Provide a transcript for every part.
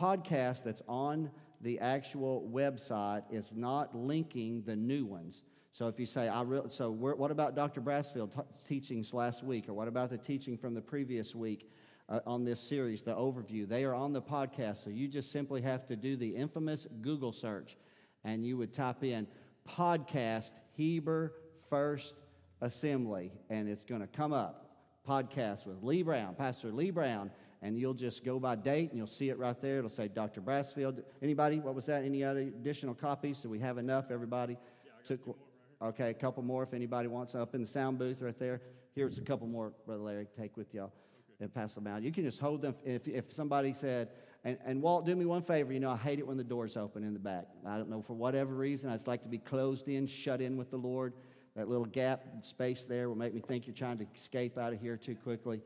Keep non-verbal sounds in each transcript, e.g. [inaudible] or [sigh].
podcast that's on the actual website is not linking the new ones. So if you say, I re- so what about Dr. Brassfield t- teachings last week, or what about the teaching from the previous week uh, on this series, the overview? They are on the podcast, so you just simply have to do the infamous Google search, and you would type in podcast Heber First Assembly, and it's going to come up. Podcast with Lee Brown, Pastor Lee Brown, and you'll just go by date and you'll see it right there. It'll say Dr. Brassfield. Anybody? What was that? Any other additional copies? Do we have enough? Everybody yeah, took. Okay, a couple more if anybody wants up in the sound booth right there. Here's a couple more, Brother Larry, take with y'all okay. and pass them out. You can just hold them. If, if somebody said, and, and Walt, do me one favor, you know, I hate it when the doors open in the back. I don't know, for whatever reason, I just like to be closed in, shut in with the Lord. That little gap space there will make me think you're trying to escape out of here too quickly.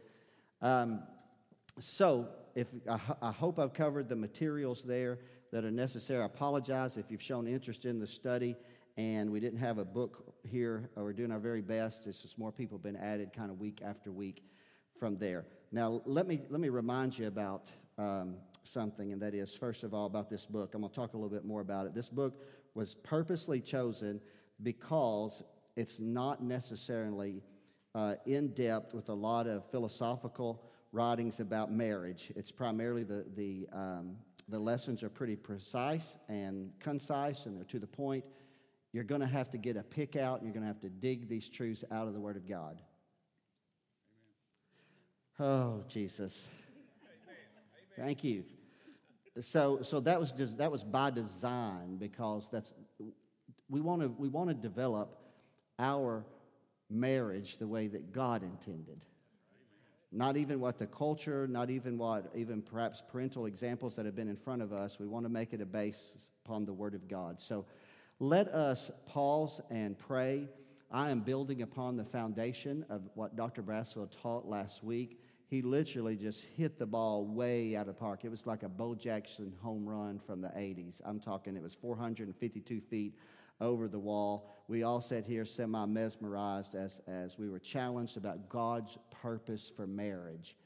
Um, so, if I, I, hope I've covered the materials there that are necessary. I apologize if you've shown interest in the study and we didn't have a book here. We're doing our very best. It's just more people have been added kind of week after week from there. Now, let me let me remind you about um, something, and that is, first of all, about this book. I'm going to talk a little bit more about it. This book was purposely chosen because it's not necessarily uh, in depth with a lot of philosophical writings about marriage. It's primarily the, the, um, the lessons are pretty precise and concise, and they're to the point. You're going to have to get a pick out, and you're going to have to dig these truths out of the Word of God. Amen. Oh, Jesus. Amen. Thank you. So, so that was just, that was by design because that's we want to we want to develop our marriage the way that God intended. Not even what the culture, not even what even perhaps parental examples that have been in front of us. We want to make it a base upon the Word of God. So let us pause and pray. I am building upon the foundation of what Dr. Brassfield taught last week. He literally just hit the ball way out of the park. It was like a Bo Jackson home run from the 80s. I'm talking, it was 452 feet over the wall. We all sat here semi mesmerized as, as we were challenged about God's purpose for marriage.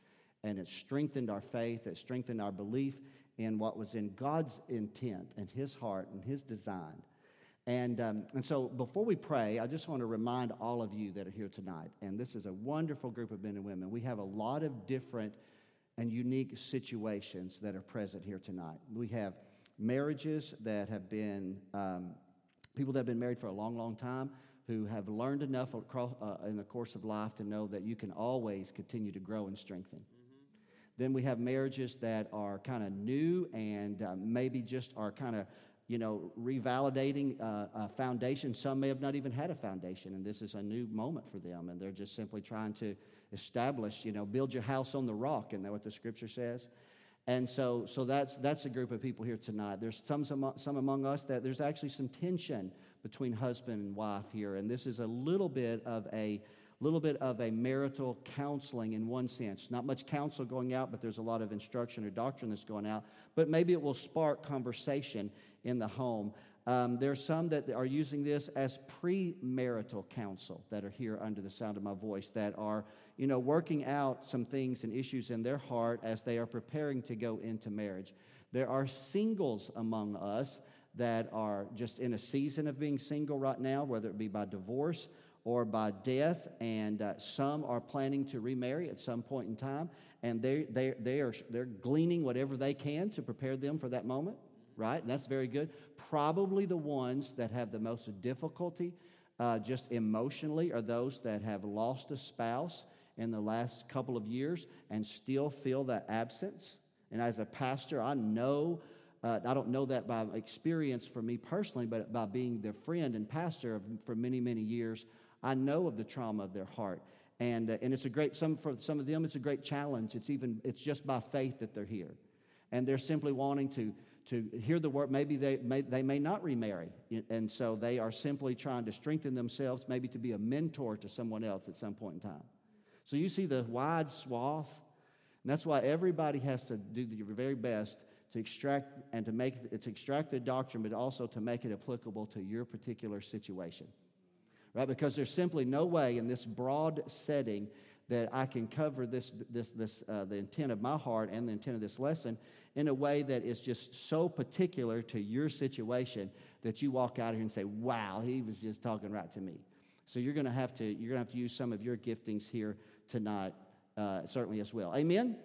And it strengthened our faith, it strengthened our belief in what was in God's intent and His heart and His design. And, um, and so before we pray, I just want to remind all of you that are here tonight, and this is a wonderful group of men and women. We have a lot of different and unique situations that are present here tonight. We have marriages that have been um, people that have been married for a long, long time who have learned enough across, uh, in the course of life to know that you can always continue to grow and strengthen. Mm-hmm. Then we have marriages that are kind of new and uh, maybe just are kind of, you know, revalidating uh, a foundation. Some may have not even had a foundation, and this is a new moment for them, and they're just simply trying to establish, you know, build your house on the rock. Isn't that what the scripture says? And so, so that's, that's a group of people here tonight. There's some, some, some among us that there's actually some tension between husband and wife here. And this is a little bit of a little bit of a marital counseling in one sense. Not much counsel going out, but there's a lot of instruction or doctrine that's going out. But maybe it will spark conversation in the home. Um, there are some that are using this as premarital counsel that are here under the sound of my voice that are, you know, working out some things and issues in their heart as they are preparing to go into marriage. There are singles among us that are just in a season of being single right now, whether it be by divorce or by death, and uh, some are planning to remarry at some point in time, and they, they, they are, they're gleaning whatever they can to prepare them for that moment right? And that's very good. Probably the ones that have the most difficulty uh, just emotionally are those that have lost a spouse in the last couple of years and still feel that absence. And as a pastor, I know, uh, I don't know that by experience for me personally, but by being their friend and pastor of, for many, many years, I know of the trauma of their heart. And, uh, and it's a great, some, for some of them, it's a great challenge. It's even, it's just by faith that they're here. And they're simply wanting to to hear the word. Maybe they may, they may not remarry. And so they are simply trying to strengthen themselves, maybe to be a mentor to someone else at some point in time. So you see the wide swath. And that's why everybody has to do their very best to extract and to make to extract the doctrine, but also to make it applicable to your particular situation. Right? Because there's simply no way in this broad setting that I can cover this, this, this, uh, the intent of my heart and the intent of this lesson in a way that is just so particular to your situation that you walk out of here and say, wow, he was just talking right to me. So you're going to have to, you're going to have to use some of your giftings here tonight, uh, certainly as well. Amen? Amen?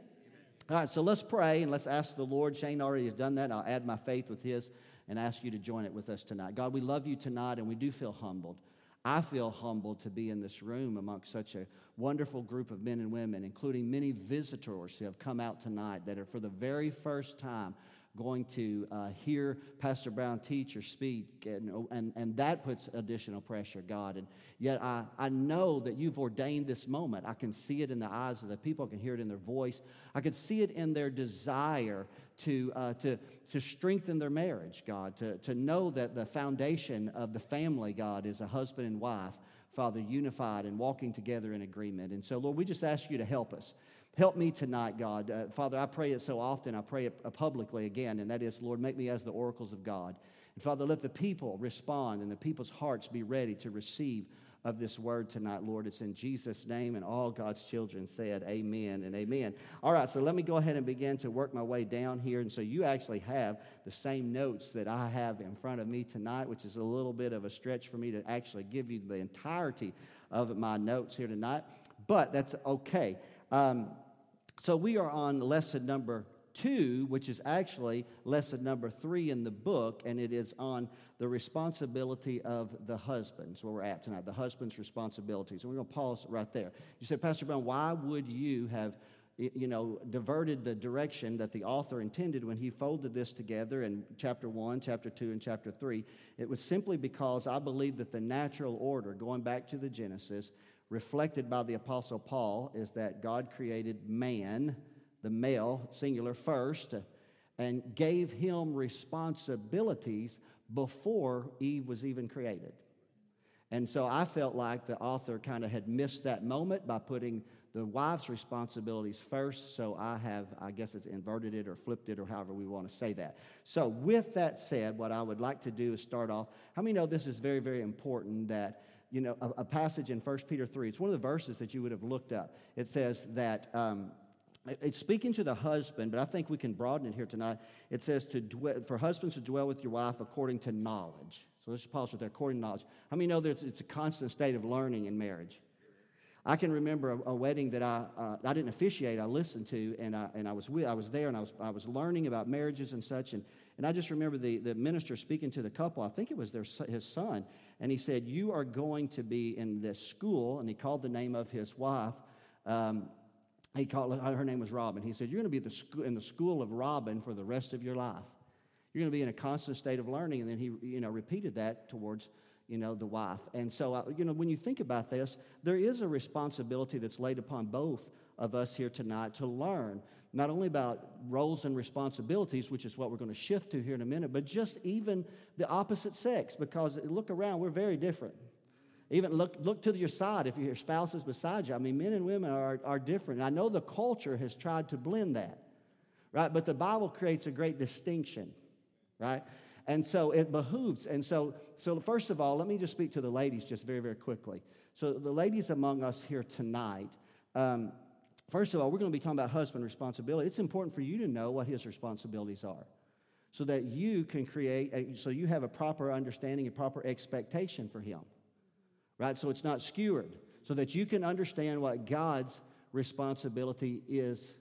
All right, so let's pray and let's ask the Lord. Shane already has done that. I'll add my faith with his and ask you to join it with us tonight. God, we love you tonight and we do feel humbled. I feel humbled to be in this room amongst such a wonderful group of men and women, including many visitors who have come out tonight that are for the very first time going to uh, hear Pastor Brown teach or speak, and, and, and that puts additional pressure, God. And yet I, I know that you've ordained this moment. I can see it in the eyes of the people, I can hear it in their voice, I can see it in their desire to, uh, to, to strengthen their marriage, God, to, to know that the foundation of the family, God, is a husband and wife. Father, unified and walking together in agreement. And so, Lord, we just ask you to help us. Help me tonight, God. Uh, Father, I pray it so often. I pray it uh, publicly again, and that is, Lord, make me as the oracles of God. And Father, let the people respond and the people's hearts be ready to receive of this word tonight, Lord. It's in Jesus' name, and all God's children said, Amen and Amen. All right, so let me go ahead and begin to work my way down here. And so you actually have the same notes that I have in front of me tonight, which is a little bit of a stretch for me to actually give you the entirety of my notes here tonight, but that's okay. Um, so we are on lesson number two, which is actually lesson number three in the book, and it is on the responsibility of the husband. That's where we're at tonight, the husband's responsibilities. And we're going to pause right there. You said, Pastor Brown, why would you have you know, diverted the direction that the author intended when he folded this together in chapter 1, chapter 2, and chapter 3. It was simply because I believe that the natural order, going back to the Genesis, reflected by the Apostle Paul is that God created man, the male, singular, first, and gave him responsibilities before Eve was even created. And so I felt like the author kind of had missed that moment by putting the wife's responsibilities first. So I have, I guess it's inverted it or flipped it or however we want to say that. So, with that said, what I would like to do is start off. How many know this is very, very important that you know, a, a, passage in 1 Peter 3. It's one of the verses that you would have looked up. It says that um, it's speaking to the husband, but I think we can broaden it here tonight. It says to for husbands to dwell with your wife according to knowledge. So let's pause with that, according to knowledge. How many know that it's, it's a constant state of learning in marriage? I can remember a, a wedding that I, uh, I didn't officiate, I listened to, and I, and I, was, with, I was there and I was, I was learning about marriages and such. And, and I just remember the, the minister speaking to the couple, I think it was their, his son, and he said, You are going to be in this school. And he called the name of his wife. Um, he called her name was Robin. He said, You're going to be the school, in the school of Robin for the rest of your life. You're going to be in a constant state of learning. And then he you know, repeated that towards you know, the wife. And so, uh, you know, when you think about this, there is a responsibility that's laid upon both of us here tonight to learn not only about roles and responsibilities, which is what we're going to shift to here in a minute, but just even the opposite sex, because look around, we're very different. Even look, look to your side if your spouse is beside you. I mean, men and women are, are different. I know the culture has tried to blend that, right? But the Bible creates a great distinction, right? And so it behooves. And so, so first of all, let me just speak to the ladies just very, very quickly. So the ladies among us here tonight, um, First of all, we're going to be talking about husband responsibility. It's important for you to know what his responsibilities are so that you can create, a, so you have a proper understanding, a proper expectation for him, right? So it's not skewered, so that you can understand what God's responsibility is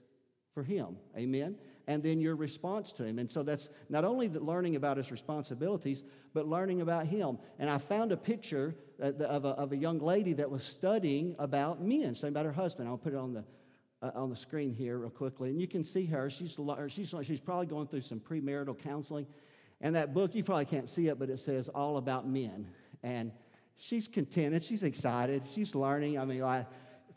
for him. Amen? And then your response to him. And so that's not only learning about his responsibilities, but learning about him. And I found a picture uh, of a, of a young lady that was studying about men, studying about her husband. I'll put it on the uh, on the screen here, real quickly. And you can see her. She's, she's, she's probably going through some premarital counseling. And that book, you probably can't see it, but it says All About Men. And she's contented. She's excited. She's learning. I mean, like,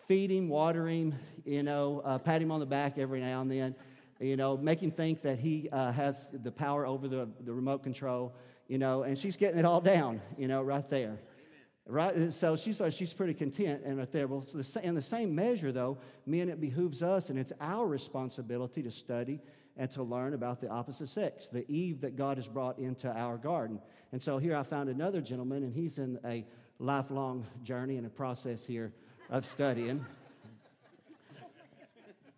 feed him, water him, you know, uh, pat him on the back every now and then, you know, make him think that he uh, has the power over the, the remote control, you know, and she's getting it all down, you know, right there. Right? So she's, she's pretty content and right there. Well, in the same measure, though, men, it behooves us, and it's our responsibility to study and to learn about the opposite sex, the Eve that God has brought into our garden. And so here I found another gentleman, and he's in a lifelong journey and a process here of studying.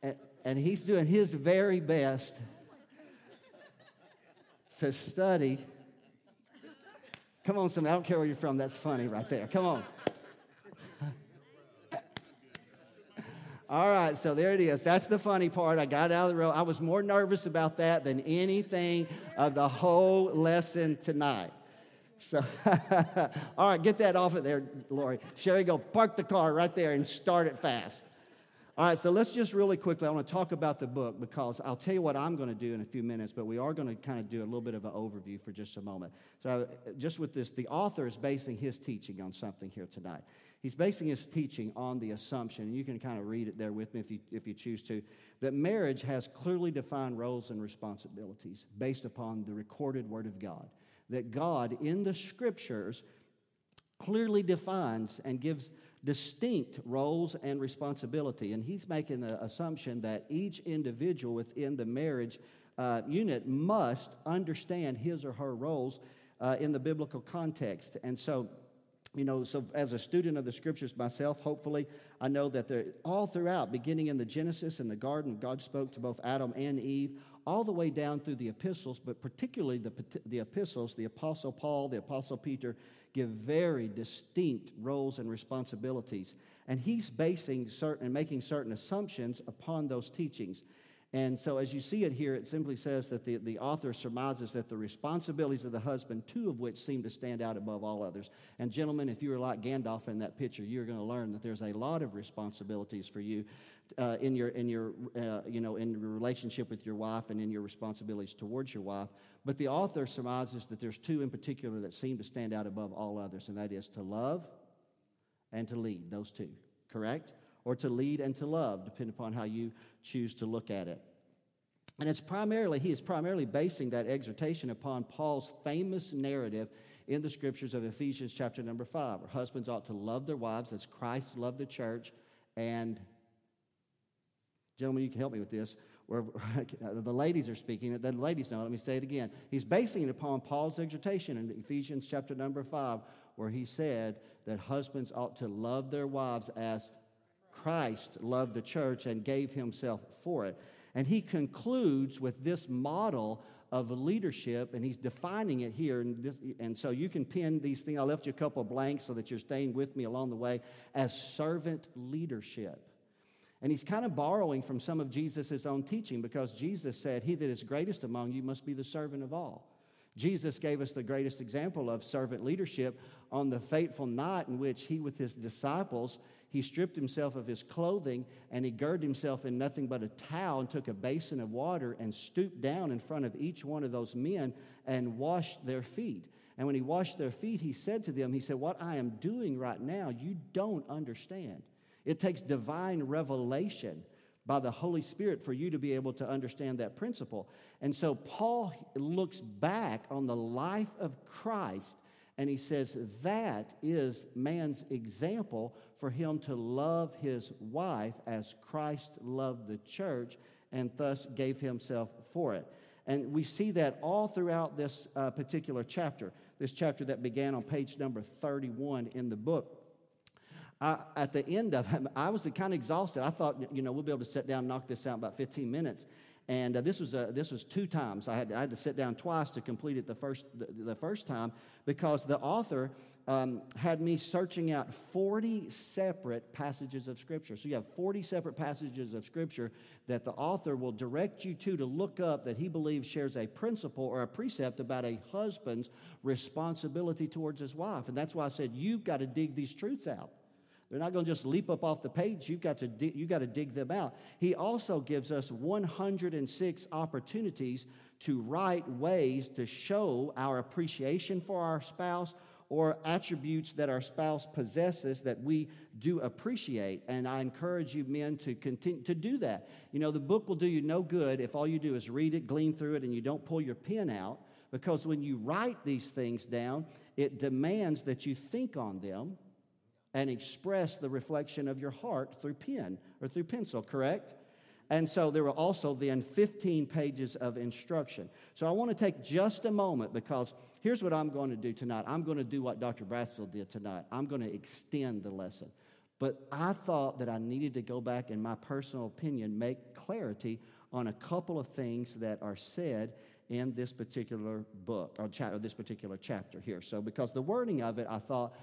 [laughs] and he's doing his very best to study. Come on, somebody. I don't care where you're from. That's funny right there. Come on. All right, so there it is. That's the funny part. I got out of the row. I was more nervous about that than anything of the whole lesson tonight. So, [laughs] all right, get that off of there, Lori. Sherry, go park the car right there and start it fast. All right, so let's just really quickly, I want to talk about the book because I'll tell you what I'm going to do in a few minutes, but we are going to kind of do a little bit of an overview for just a moment. So, just with this, the author is basing his teaching on something here tonight. He's basing his teaching on the assumption, and you can kind of read it there with me if you, if you choose to, that marriage has clearly defined roles and responsibilities based upon the recorded Word of God. That God, in the Scriptures, clearly defines and gives distinct roles and responsibility. And he's making the assumption that each individual within the marriage uh, unit must understand his or her roles uh, in the biblical context. And so, you know, so as a student of the scriptures myself, hopefully, I know that they're all throughout, beginning in the Genesis and the garden, God spoke to both Adam and Eve, all the way down through the epistles, but particularly the, the epistles, the Apostle Paul, the Apostle Peter, give very distinct roles and responsibilities. And he's basing certain and making certain assumptions upon those teachings. And so, as you see it here, it simply says that the, the author surmises that the responsibilities of the husband, two of which seem to stand out above all others. And, gentlemen, if you were like Gandalf in that picture, you're going to learn that there's a lot of responsibilities for you uh, in your, in your, uh, you know, in your relationship with your wife and in your responsibilities towards your wife. But the author surmises that there's two in particular that seem to stand out above all others, and that is to love and to lead, those two, correct? Or to lead and to love, depending upon how you choose to look at it. And it's primarily, he is primarily basing that exhortation upon Paul's famous narrative in the scriptures of Ephesians chapter number five, where husbands ought to love their wives as Christ loved the church. And, gentlemen, you can help me with this where [laughs] the ladies are speaking the ladies know. Let me say it again. He's basing it upon Paul's exhortation in Ephesians chapter number five, where he said that husbands ought to love their wives as Christ loved the church and gave himself for it. And he concludes with this model of leadership, and he's defining it here. And, this, and, so you can pin these things. I left you a couple blanks so that you're staying with me along the way as servant leadership. And he's kind of borrowing from some of Jesus' own teaching because Jesus said, He that is greatest among you must be the servant of all. Jesus gave us the greatest example of servant leadership on the fateful night in which he, with his disciples, he stripped himself of his clothing and he girded himself in nothing but a towel and took a basin of water and stooped down in front of each one of those men and washed their feet. And when he washed their feet, he said to them, He said, What I am doing right now, you don't understand. It takes divine revelation by the Holy Spirit for you to be able to understand that principle. And so Paul looks back on the life of Christ and he says that is man's example for him to love his wife as Christ loved the church and thus gave himself for it. And we see that all throughout this uh, particular chapter, this chapter that began on page number 31 in the book. I, at the end of it, [laughs] I was kind of exhausted. I thought, you know, we'll be able to sit down and knock this out in about 15 minutes. And uh, this, was, uh, this was two times. I had, I had to sit down twice to complete it the first, the, the first time because the author um, had me searching out 40 separate passages of Scripture. So you have 40 separate passages of Scripture that the author will direct you to to look up that he believes shares a principle or a precept about a husband's responsibility towards his wife. And that's why I said, you've got to dig these truths out. They're not going to just leap up off the page. You've got to dig, you've got to dig them out. He also gives us 106 opportunities to write ways to show our appreciation for our spouse or attributes that our spouse possesses that we do appreciate. And I encourage you men to continue to do that. You know, the book will do you no good if all you do is read it, glean through it, and you don't pull your pen out. Because when you write these things down, it demands that you think on them and express the reflection of your heart through pen or through pencil, correct? And so there were also then 15 pages of instruction. So I want to take just a moment because here's what I'm going to do tonight. I'm going to do what Dr. Brassfield did tonight. I'm going to extend the lesson. But I thought that I needed to go back, in my personal opinion, make clarity on a couple of things that are said in this particular book or, cha- or this particular chapter here. So, because the wording of it, I thought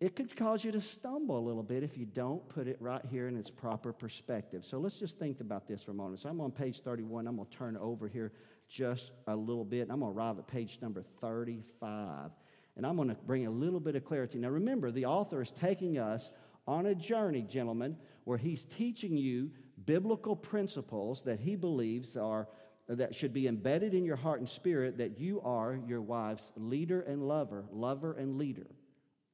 it could cause you to stumble a little bit if you don't put it right here in its proper perspective. So let's just think about this for a moment. So I'm on page 31. I'm going to turn over here just a little bit. I'm going to arrive at page number 35. And I'm going to bring a little bit of clarity. Now remember, the author is taking us on a journey, gentlemen, where he's teaching you biblical principles that he believes are that should be embedded in your heart and spirit that you are your wife's leader and lover, lover and leader.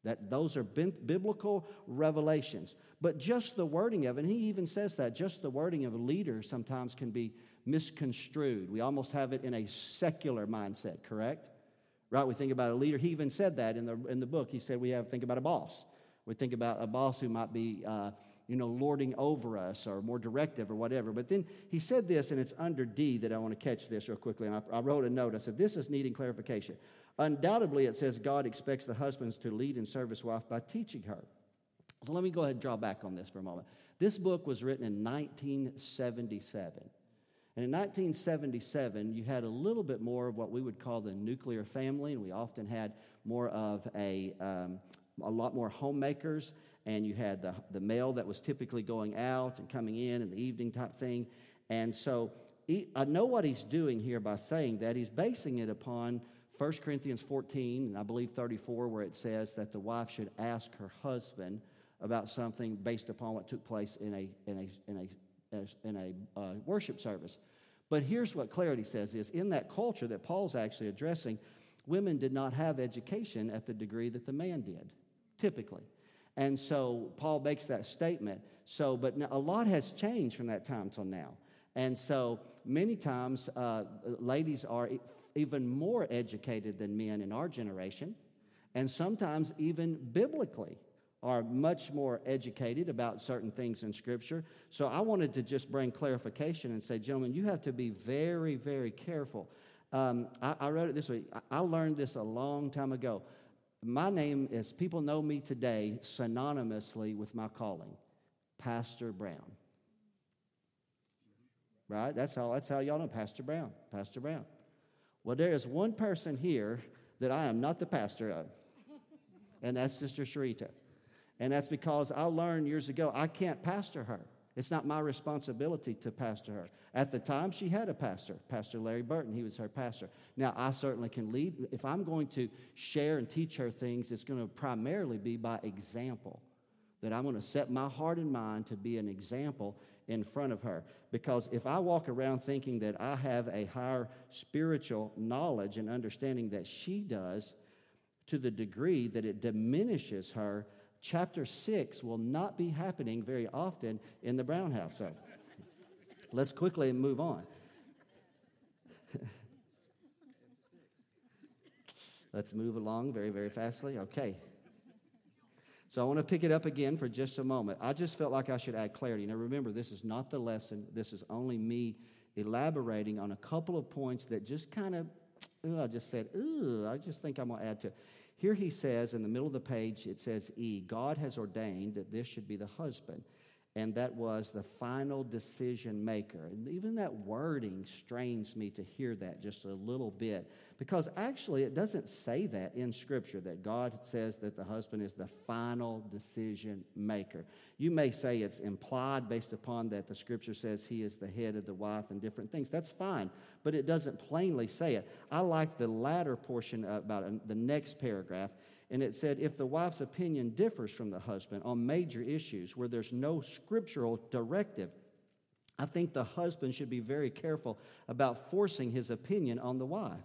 That those are biblical revelations. But just the wording of it, and he even says that, just the wording of a leader sometimes can be misconstrued. We almost have it in a secular mindset, correct? Right? We think about a leader. He even said that in the, in the book. He said we have think about a boss. We think about a boss who might be, uh, you know, lording over us or more directive or whatever. But then he said this, and it's under D that I want to catch this real quickly. And I, I wrote a note. I said, This is needing clarification. Undoubtedly, it says God expects the husbands to lead and serve his wife by teaching her. So let me go ahead and draw back on this for a moment. This book was written in 1977. And in 1977, you had a little bit more of what we would call the nuclear family, and we often had more of a, um, a lot more homemakers, and you had the, the male that was typically going out and coming in in the evening type thing. And so he, I know what he's doing here by saying that. He's basing it upon 1 Corinthians 14, and I believe 34, where it says that the wife should ask her husband about something based upon what took place in a, in a, in a, in a uh, worship service. But here's what clarity says is in that culture that Paul's actually addressing, women did not have education at the degree that the man did, typically. And so Paul makes that statement. So, but a lot has changed from that time till now. And so many times, uh, ladies are even more educated than men in our generation, and sometimes even biblically are much more educated about certain things in Scripture. So I wanted to just bring clarification and say, gentlemen, you have to be very, very careful. Um, I, I, wrote it this way. I, I learned this a long time ago. My name is, people know me today synonymously with my calling, Pastor Brown. Right? That's how, that's how y'all know Pastor Brown. Pastor Brown. Well, there is one person here that I am not the pastor of, and that's Sister Sharita. And that's because I learned years ago I can't pastor her. It's not my responsibility to pastor her. At the time, she had a pastor, Pastor Larry Burton. He was her pastor. Now, I certainly can lead. If I'm going to share and teach her things, it's going to primarily be by example. That I'm going to set my heart and mind to be an example in front of her. Because if I walk around thinking that I have a higher spiritual knowledge and understanding that she does, to the degree that it diminishes her, chapter 6 will not be happening very often in the Brown house. So let's quickly move on. [laughs] let's move along very, very fastly. Okay. So I want to pick it up again for just a moment. I just felt like I should add clarity. Now remember, this is not the lesson, this is only me elaborating on a couple of points that just kind of, I just said, ooh, I just think I'm going to add to. Here he says in the middle of the page, it says E, God has ordained that this should be the husband and that was the final decision maker. And even that wording strains me to hear that just a little bit because actually it doesn't say that in Scripture that God says that the husband is the final decision maker. You may say it's implied based upon that the Scripture says he is the head of the wife and different things. That's fine, but it doesn't plainly say it. I like the latter portion about uh, the next paragraph and it said, if the wife's opinion differs from the husband on major issues where there's no scriptural directive, I think the husband should be very careful about forcing his opinion on the wife.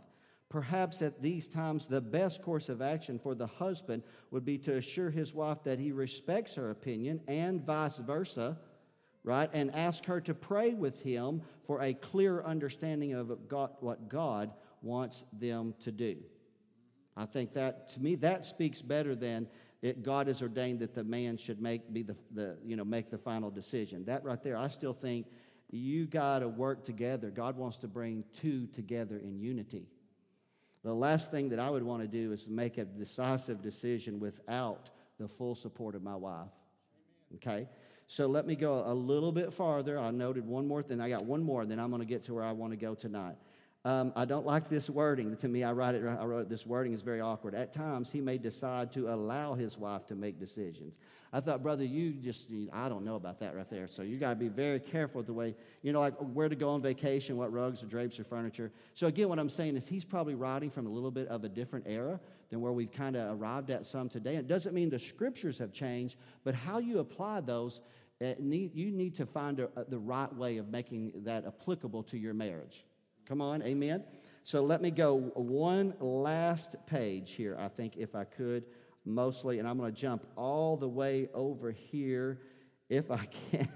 Perhaps at these times, the best course of action for the husband would be to assure his wife that he respects her opinion and vice versa, right? And ask her to pray with him for a clear understanding of God, what God wants them to do. I think that, to me, that speaks better than it, God has ordained that the man should make, be the, the, you know, make the final decision. That right there, I still think you got to work together. God wants to bring two together in unity. The last thing that I would want to do is make a decisive decision without the full support of my wife. Okay? So let me go a little bit farther. I noted one more thing. I got one more, and then I'm going to get to where I want to go tonight. Um, I don't like this wording. To me, I write it. I wrote this wording is very awkward. At times, he may decide to allow his wife to make decisions. I thought, brother, you just I don't know about that right there. So you got to be very careful with the way you know, like where to go on vacation, what rugs or drapes or furniture. So again, what I'm saying is he's probably writing from a little bit of a different era than where we've kind of arrived at some today. It doesn't mean the scriptures have changed, but how you apply those. Uh, need, you need to find a, a, the right way of making that applicable to your marriage. Come on, amen. So let me go one last page here, I think, if I could, mostly, and I'm going to jump all the way over here if I [laughs] can.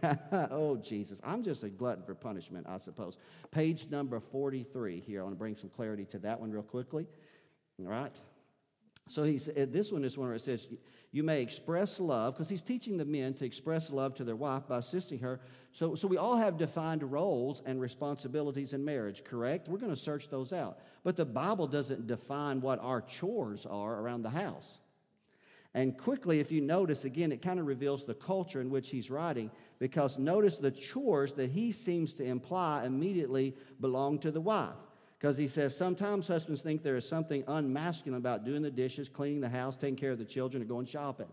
oh, Jesus. I'm just a glutton for punishment, I suppose. Page number 43 here. I want to bring some clarity to that one real quickly. All right. So he's, eh, this one is one where it says, You may express love, because he's teaching the men to express love to their wife by assisting her. So, so we all have defined roles and responsibilities in marriage, correct? We're going to search those out. But the Bible doesn't define what our chores are around the house. And quickly, if you notice, again, it kind of reveals the culture in which he's writing, because notice the chores that he seems to imply immediately belong to the wife. Because he says sometimes husbands think there is something unmasculine about doing the dishes, cleaning the house, taking care of the children, or going shopping.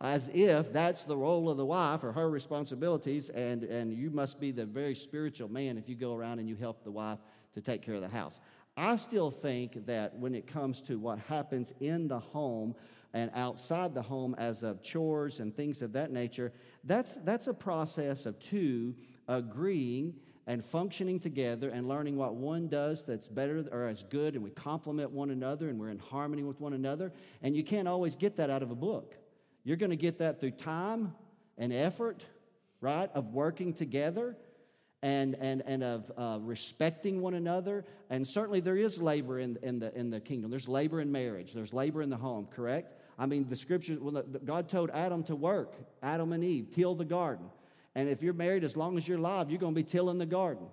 As if that's the role of the wife or her responsibilities, and, and you must be the very spiritual man if you go around and you help the wife to take care of the house. I still think that when it comes to what happens in the home and outside the home as of chores and things of that nature, that's, that's a process of two agreeing and functioning together and learning what one does that's better or as good, and we complement one another and we're in harmony with one another. And you can't always get that out of a book. You're going to get that through time and effort, right, of working together and, and, and of uh, respecting one another. And certainly there is labor in, in, the, in the kingdom. There's labor in marriage, there's labor in the home, correct? I mean, the scriptures, well, God told Adam to work, Adam and Eve, till the garden. And if you're married, as long as you're alive, you're going to be tilling the garden,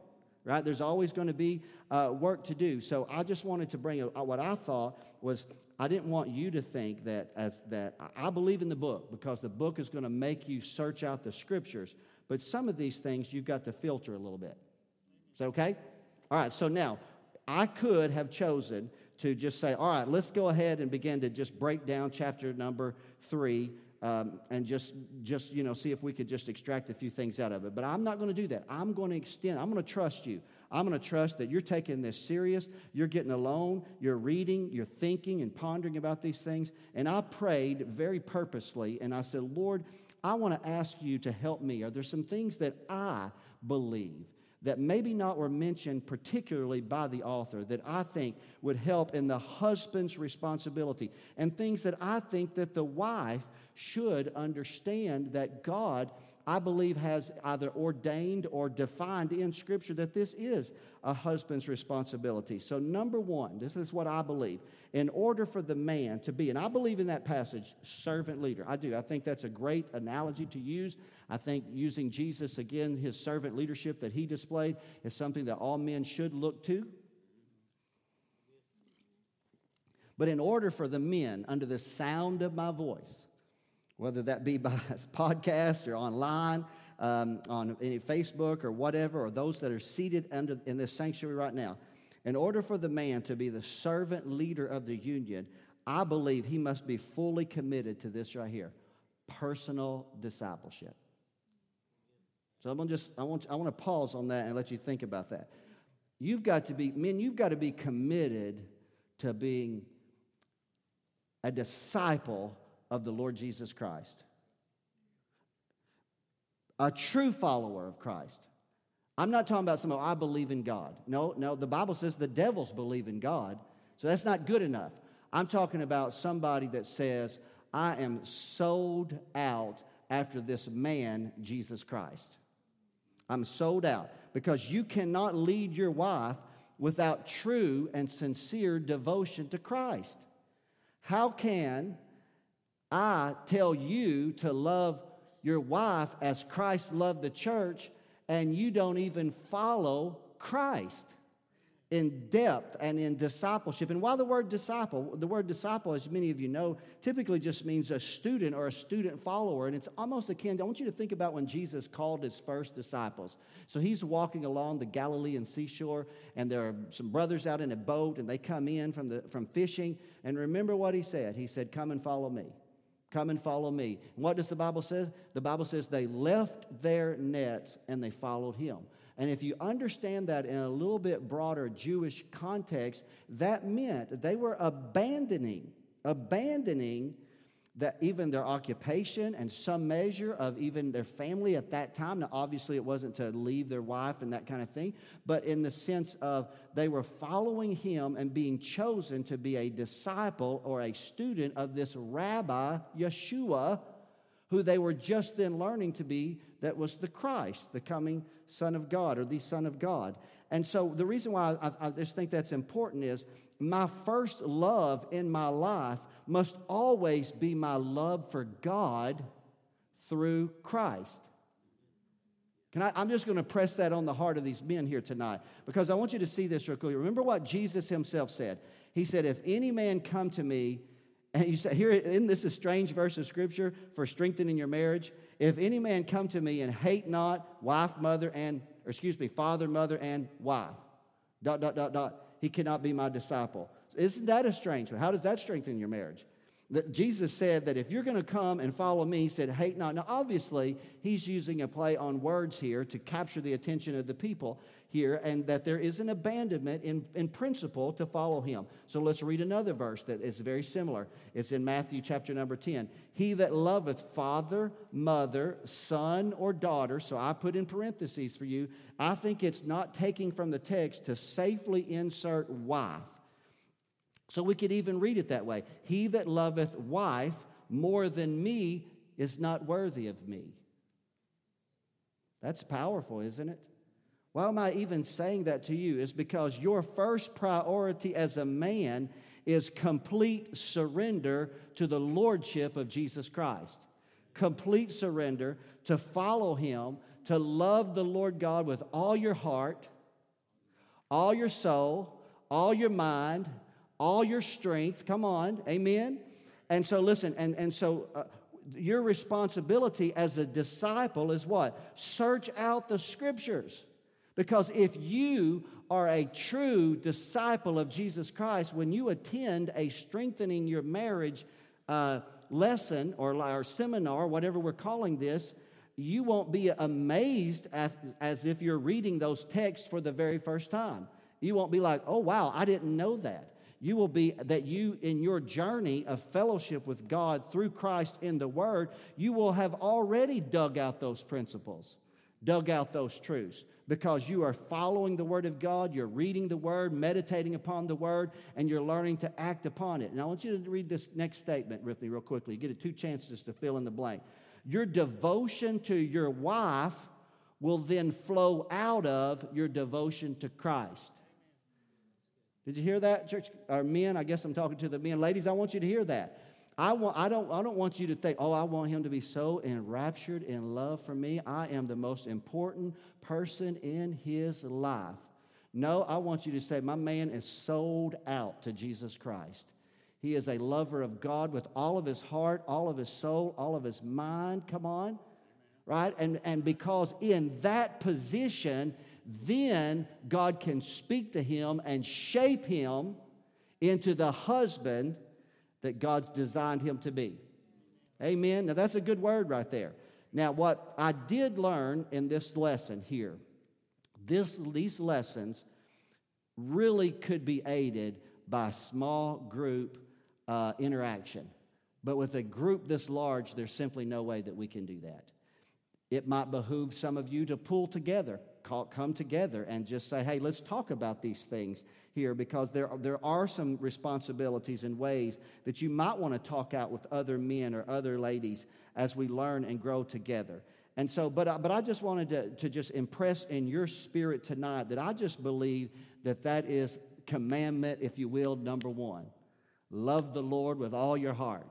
right? There's always going to be uh, work to do. So I just wanted to bring a, what I thought was I didn't want you to think that as that I believe in the book because the book is going to make you search out the scriptures. But some of these things you've got to filter a little bit. Is that okay? All right. So now I could have chosen to just say, all right, let's go ahead and begin to just break down chapter number three um, and just, just, you know, see if we could just extract a few things out of it. But I'm not going to do that. I'm going to extend, I'm going to trust you. I'm going to trust that you're taking this serious. You're getting alone. You're reading. You're thinking and pondering about these things. And I prayed very purposely and I said, Lord, I want to ask you to help me. Are there some things that I believe that maybe not were mentioned particularly by the author that I think would help in the husband's responsibility and things that I think that the wife should understand that God I believe has either ordained or defined in Scripture that this is a husband's responsibility. So, number one, this is what I believe. In order for the man to be, and I believe in that passage, servant leader. I do. I think that's a great analogy to use. I think using Jesus, again, his servant leadership that he displayed is something that all men should look to. But in order for the men, under the sound of my voice, whether that be by [laughs] podcast or online, um, on any Facebook or whatever, or those that are seated under, in this sanctuary right now. In order for the man to be the servant leader of the union, I believe he must be fully committed to this right here personal discipleship. So I'm gonna just I want I want to pause on that and let you think about that. You've got to be men. You've got to be committed to being a disciple of the Lord Jesus Christ. A true follower of Christ. I'm not talking about someone, oh, I believe in God. No, no, the Bible says the devils believe in God, so that's not good enough. I'm talking about somebody that says, I am sold out after this man, Jesus Christ. I'm sold out because you cannot lead your wife without true and sincere devotion to Christ. How can I tell you to love your wife as Christ loved the church, and you don't even follow Christ. in depth and in discipleship. And why the word disciple? The word disciple, as many of you know, typically just means a student or a student follower. And it's almost akin, I want you to think about when Jesus called his first disciples. So he's walking along the Galilean seashore, and there are some brothers out in a boat, and they come in from, the, from fishing. And remember what he said? He said, Come and follow me. Come and follow me. And what does the Bible say? The Bible says they left their nets and they followed him. And if you understand that in a little bit broader Jewish context, that meant they were abandoning, abandoning that even their occupation and some measure of even their family at that time. Now, obviously, it wasn't to leave their wife and that kind of thing, but in the sense of they were following him and being chosen to be a disciple or a student of this rabbi, Yeshua, who they were just then learning to be that was the Christ, the coming Son of God or the Son of God. And so the reason why I, I just think that's important is my first love in my life must always be my love for God through Christ. Can I, I'm just going to press that on the heart of these men here tonight because I want you to see this real quickly. Remember what Jesus himself said. He said, If any man come to me, and you say, here, isn't this a strange verse of scripture for strengthening your marriage? If any man come to me and hate not wife, mother, and, or excuse me, father, mother, and wife, dot, dot, dot, dot, he cannot be my disciple. Isn't that a strange one? How does that strengthen your marriage? That Jesus said that if you're going to come and follow me, he said, hate not. Now, obviously, he's using a play on words here to capture the attention of the people here, and that there is an abandonment in, in principle to follow him. So let's read another verse that is very similar. It's in Matthew chapter number 10. He that loveth father, mother, son, or daughter, so I put in parentheses for you, I think it's not taking from the text to safely insert wife so we could even read it that way He that loveth wife more than me is not worthy of me. That's powerful, isn't it? Why am I even saying that to you? Is because your first priority as a man is complete surrender to the lordship of Jesus Christ. Complete surrender to follow him, to love the Lord God with all your heart, all your soul, all your mind, all your strength. Come on, amen. And so, listen, and, and so uh, your responsibility as a disciple is what? Search out the scriptures. Because if you are a true disciple of Jesus Christ, when you attend a strengthening your marriage uh, lesson or, or seminar, whatever we're calling this, you won't be amazed as, as if you're reading those texts for the very first time. You won't be like, oh, wow, I didn't know that you will be that you in your journey of fellowship with God through Christ in the Word, you will have already dug out those principles, dug out those truths, because you are following the Word of God, you're reading the Word, meditating upon the Word, and you're learning to act upon it. And I want you to read this next statement with me, real quickly. You get two chances to fill in the blank. Your devotion to your wife will then flow out of your devotion to Christ. Did you hear that, church? Or men, I guess I'm talking to the men. Ladies, I want you to hear that. I, want, I, don't, I don't want you to think, oh, I want him to be so enraptured in love for me. I am the most important person in his life. No, I want you to say, my man is sold out to Jesus Christ. He is a lover of God with all of his heart, all of his soul, all of his mind. Come on. Right? And, and because in that position, then God can speak to him and shape him into the husband that God's designed him to be. Amen. Now, that's a good word right there. Now, what I did learn in this lesson here, this, these lessons really could be aided by small group uh, interaction. But with a group this large, there's simply no way that we can do that. It might behoove some of you to pull together call, come together and just say, hey, let's talk about these things here because there, there are some responsibilities and ways that you might want to talk out with other men or other ladies as we learn and grow together. And so, but, but I just wanted to, to just impress in your spirit tonight that I just believe that that is commandment, if you will, number one. Love the Lord with all your heart.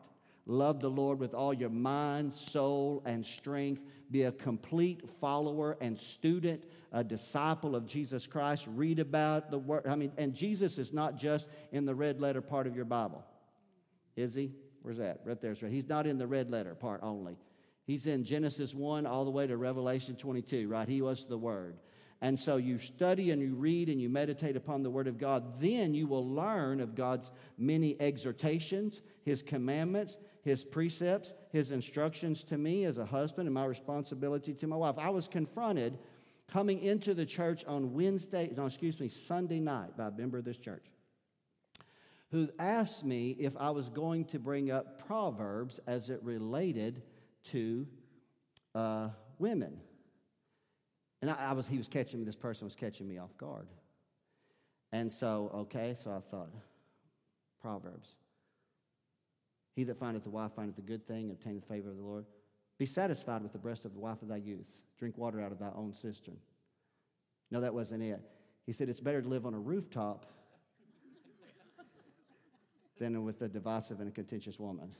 Love the Lord with all your mind, soul, and strength. Be a complete follower and student, a disciple of Jesus Christ. Read about the word. I mean, and Jesus is not just in the red letter part of your Bible, is he? Where's that? Right there. Right. He's not in the red letter part only. He's in Genesis 1 all the way to Revelation 22, right? He was the Word. And so you study and you read and you meditate upon the Word of God. Then you will learn of God's many exhortations, His commandments, His precepts, His instructions to me as a husband, and my responsibility to my wife. I was confronted coming into the church on Wednesday, no, excuse me, Sunday night by a member of this church who asked me if I was going to bring up Proverbs as it related to uh, women. And I, I, was, he was catching me, this person was catching me off guard. And so, okay, so I thought, Proverbs. He that findeth a wife findeth a good thing and obtaineth the favor of the Lord. Be satisfied with the breast of the wife of thy youth. Drink water out of thy own cistern. No, that wasn't it. He said, It's better to live on a rooftop than with a divisive and a contentious woman.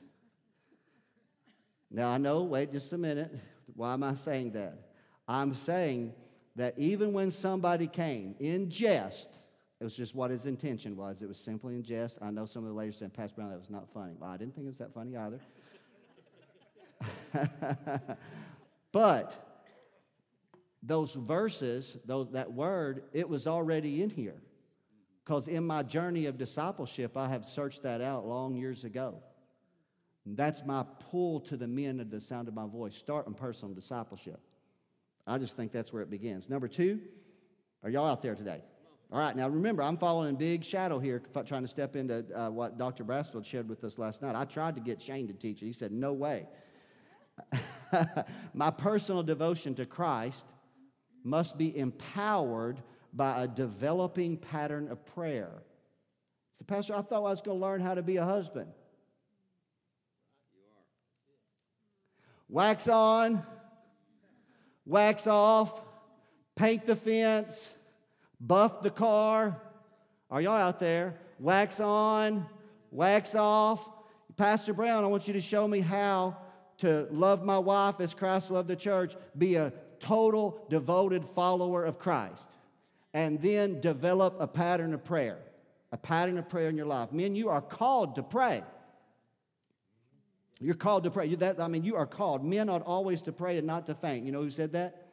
Now, I know, wait just a minute. Why am I saying that? I'm saying that even when somebody came in jest, it was just what his intention was. It was simply in jest. I know some of the ladies said, Pastor Brown, that was not funny. Well, I didn't think it was that funny either. [laughs] but those verses, those, that word, it was already in here. Because in my journey of discipleship, I have searched that out long years ago. That's my pull to the men of the sound of my voice. Start in personal discipleship. I just think that's where it begins. Number two, are y'all out there today? All right, now remember, I'm following big shadow here, trying to step into uh, what Dr. Brassfield shared with us last night. I tried to get Shane to teach it. He said, No way. [laughs] My personal devotion to Christ must be empowered by a developing pattern of prayer. So, Pastor, I thought I was going to learn how to be a husband. wax on, wax off, paint the fence, buff the car. Are y'all out there? Wax on, wax off. Pastor Brown, I want you to show me how to love my wife as Christ loved the church, be a total devoted follower of Christ, and then develop a pattern of prayer. A pattern of prayer in your life. Men, you are called to pray. You're called to pray. You, that, I mean, you are called. Men ought always to pray and not to faint. You know who said that?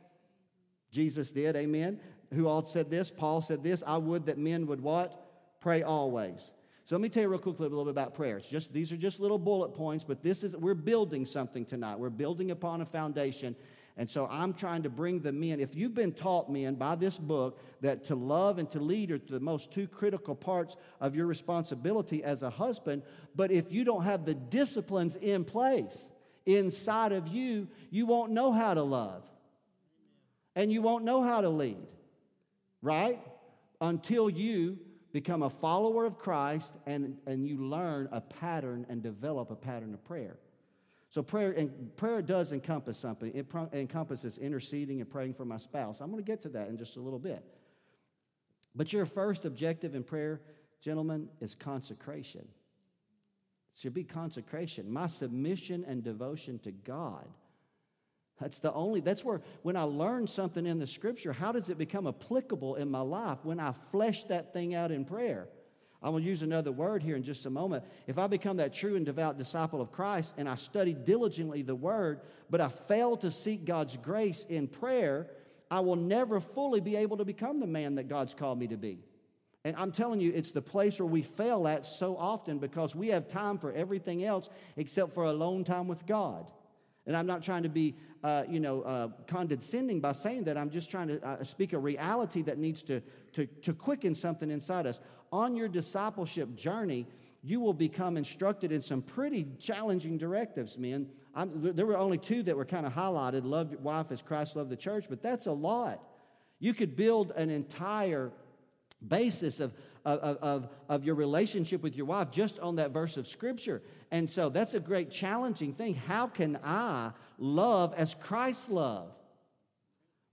Jesus did, amen. Who all said this? Paul said this. I would that men would what? Pray always. So let me tell you real quickly a little bit about prayer. It's just these are just little bullet points, but this is we're building something tonight. We're building upon a foundation. And so I'm trying to bring them in. If you've been taught, men, by this book, that to love and to lead are the most two critical parts of your responsibility as a husband, but if you don't have the disciplines in place inside of you, you won't know how to love. And you won't know how to lead, right? Until you become a follower of Christ and, and you learn a pattern and develop a pattern of prayer. So prayer and prayer does encompass something. It pro- encompasses interceding and praying for my spouse. I'm going to get to that in just a little bit. But your first objective in prayer, gentlemen, is consecration. It should be consecration. My submission and devotion to God. That's the only, that's where, when I learn something in the scripture, how does it become applicable in my life when I flesh that thing out in prayer? Going to use another word here in just a moment. If I become that true and devout disciple of Christ and I study diligently the word, but I fail to seek God's grace in prayer, I will never fully be able to become the man that God's called me to be. And I'm telling you, it's the place where we fail at so often because we have time for everything else except for alone time with God. And I'm not trying to be, uh, you know, uh, condescending by saying that. I'm just trying to uh, speak a reality that needs to, to, to quicken something inside us on your discipleship journey, you will become instructed in some pretty challenging directives, men. I'm, there were only two that were kind of highlighted love your wife as Christ loved the church, but that's a lot. You could build an entire basis of, of, of, of your relationship with your wife just on that verse of Scripture. And so that's a great challenging thing. How can I love as Christ loved?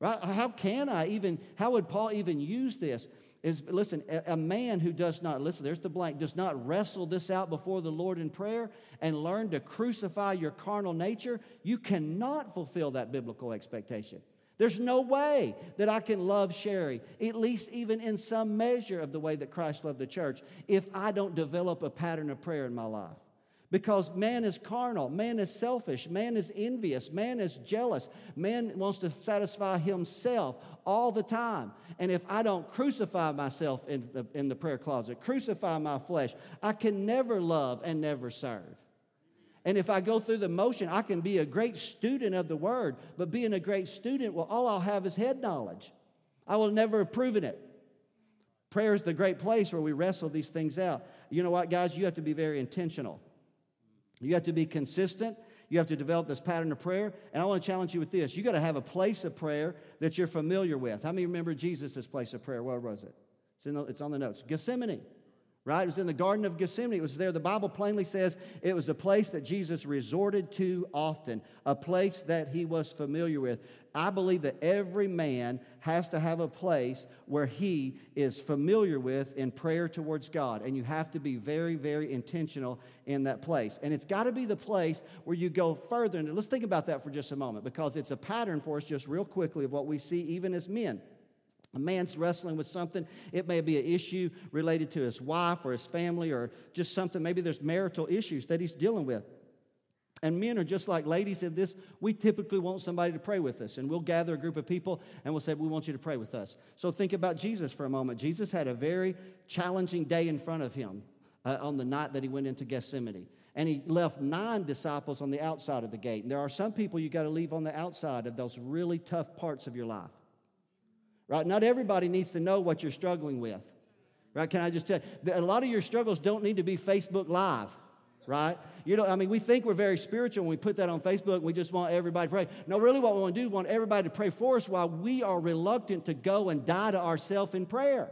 Right? How can I even, how would Paul even use this? is listen, a, a man who does not, listen, there's the blank, does not wrestle this out before the Lord in prayer and learn to crucify your carnal nature, you cannot fulfill that biblical expectation. There's no way that I can love Sherry, at least even in some measure of the way that Christ loved the church, if I don't develop a pattern of prayer in my life. Because man is carnal, man is selfish, man is envious, man is jealous, man wants to satisfy himself all the time. And if I don't crucify myself in the, in the prayer closet, crucify my flesh, I can never love and never serve. And if I go through the motion, I can be a great student of the word, but being a great student, well, all I'll have is head knowledge. I will never have proven it. Prayer is the great place where we wrestle these things out. You know what, guys? You have to be very intentional. You have to be consistent. You have to develop this pattern of prayer. And I want to challenge you with this. You got to have a place of prayer that you're familiar with. How many remember Jesus' place of prayer? Where was it? It's, the, it's on the notes. Gethsemane right? It was in the Garden of Gethsemane. It was there. The Bible plainly says it was a place that Jesus resorted to often, a place that he was familiar with. I believe that every man has to have a place where he is familiar with in prayer towards God. And you have to be very, very intentional in that place. And it's got to be the place where you go further. And let's think about that for just a moment because it's a pattern for us, just real quickly, of what we see even as men. A man's wrestling with something. It may be an issue related to his wife or his family or just something. Maybe there's marital issues that he's dealing with. And men are just like ladies in this. We typically want somebody to pray with us. And we'll gather a group of people and we'll say, We want you to pray with us. So think about Jesus for a moment. Jesus had a very challenging day in front of him uh, on the night that he went into Gethsemane. And he left nine disciples on the outside of the gate. And there are some people you got to leave on the outside of those really tough parts of your life right? Not everybody needs to know what you're struggling with, right? Can I just tell you, a lot of your struggles don't need to be Facebook Live, right? You know, I mean, we think we're very spiritual when we put that on Facebook we just want everybody to pray. No, really, what we want to do, we want everybody to pray for us while we are reluctant to go and die to ourselves in prayer.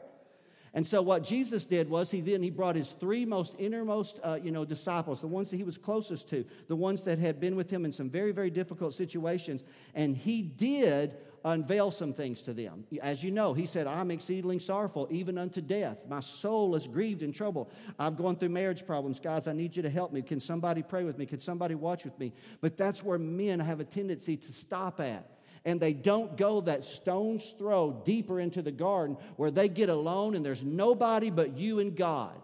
And so what Jesus did was he then he brought his three most innermost uh, you know disciples, the ones that he was closest to, the ones that had been with him in some very very difficult situations, and he did unveil some things to them. As you know, he said, I'm exceedingly sorrowful, even unto death. My soul is grieved and troubled. I've gone through marriage problems. Guys, I need you to help me. Can somebody pray with me? Can somebody watch with me? But that's where men have a tendency to stop at and they don't go that stone's throw deeper into the garden where they get alone and there's nobody but you and God.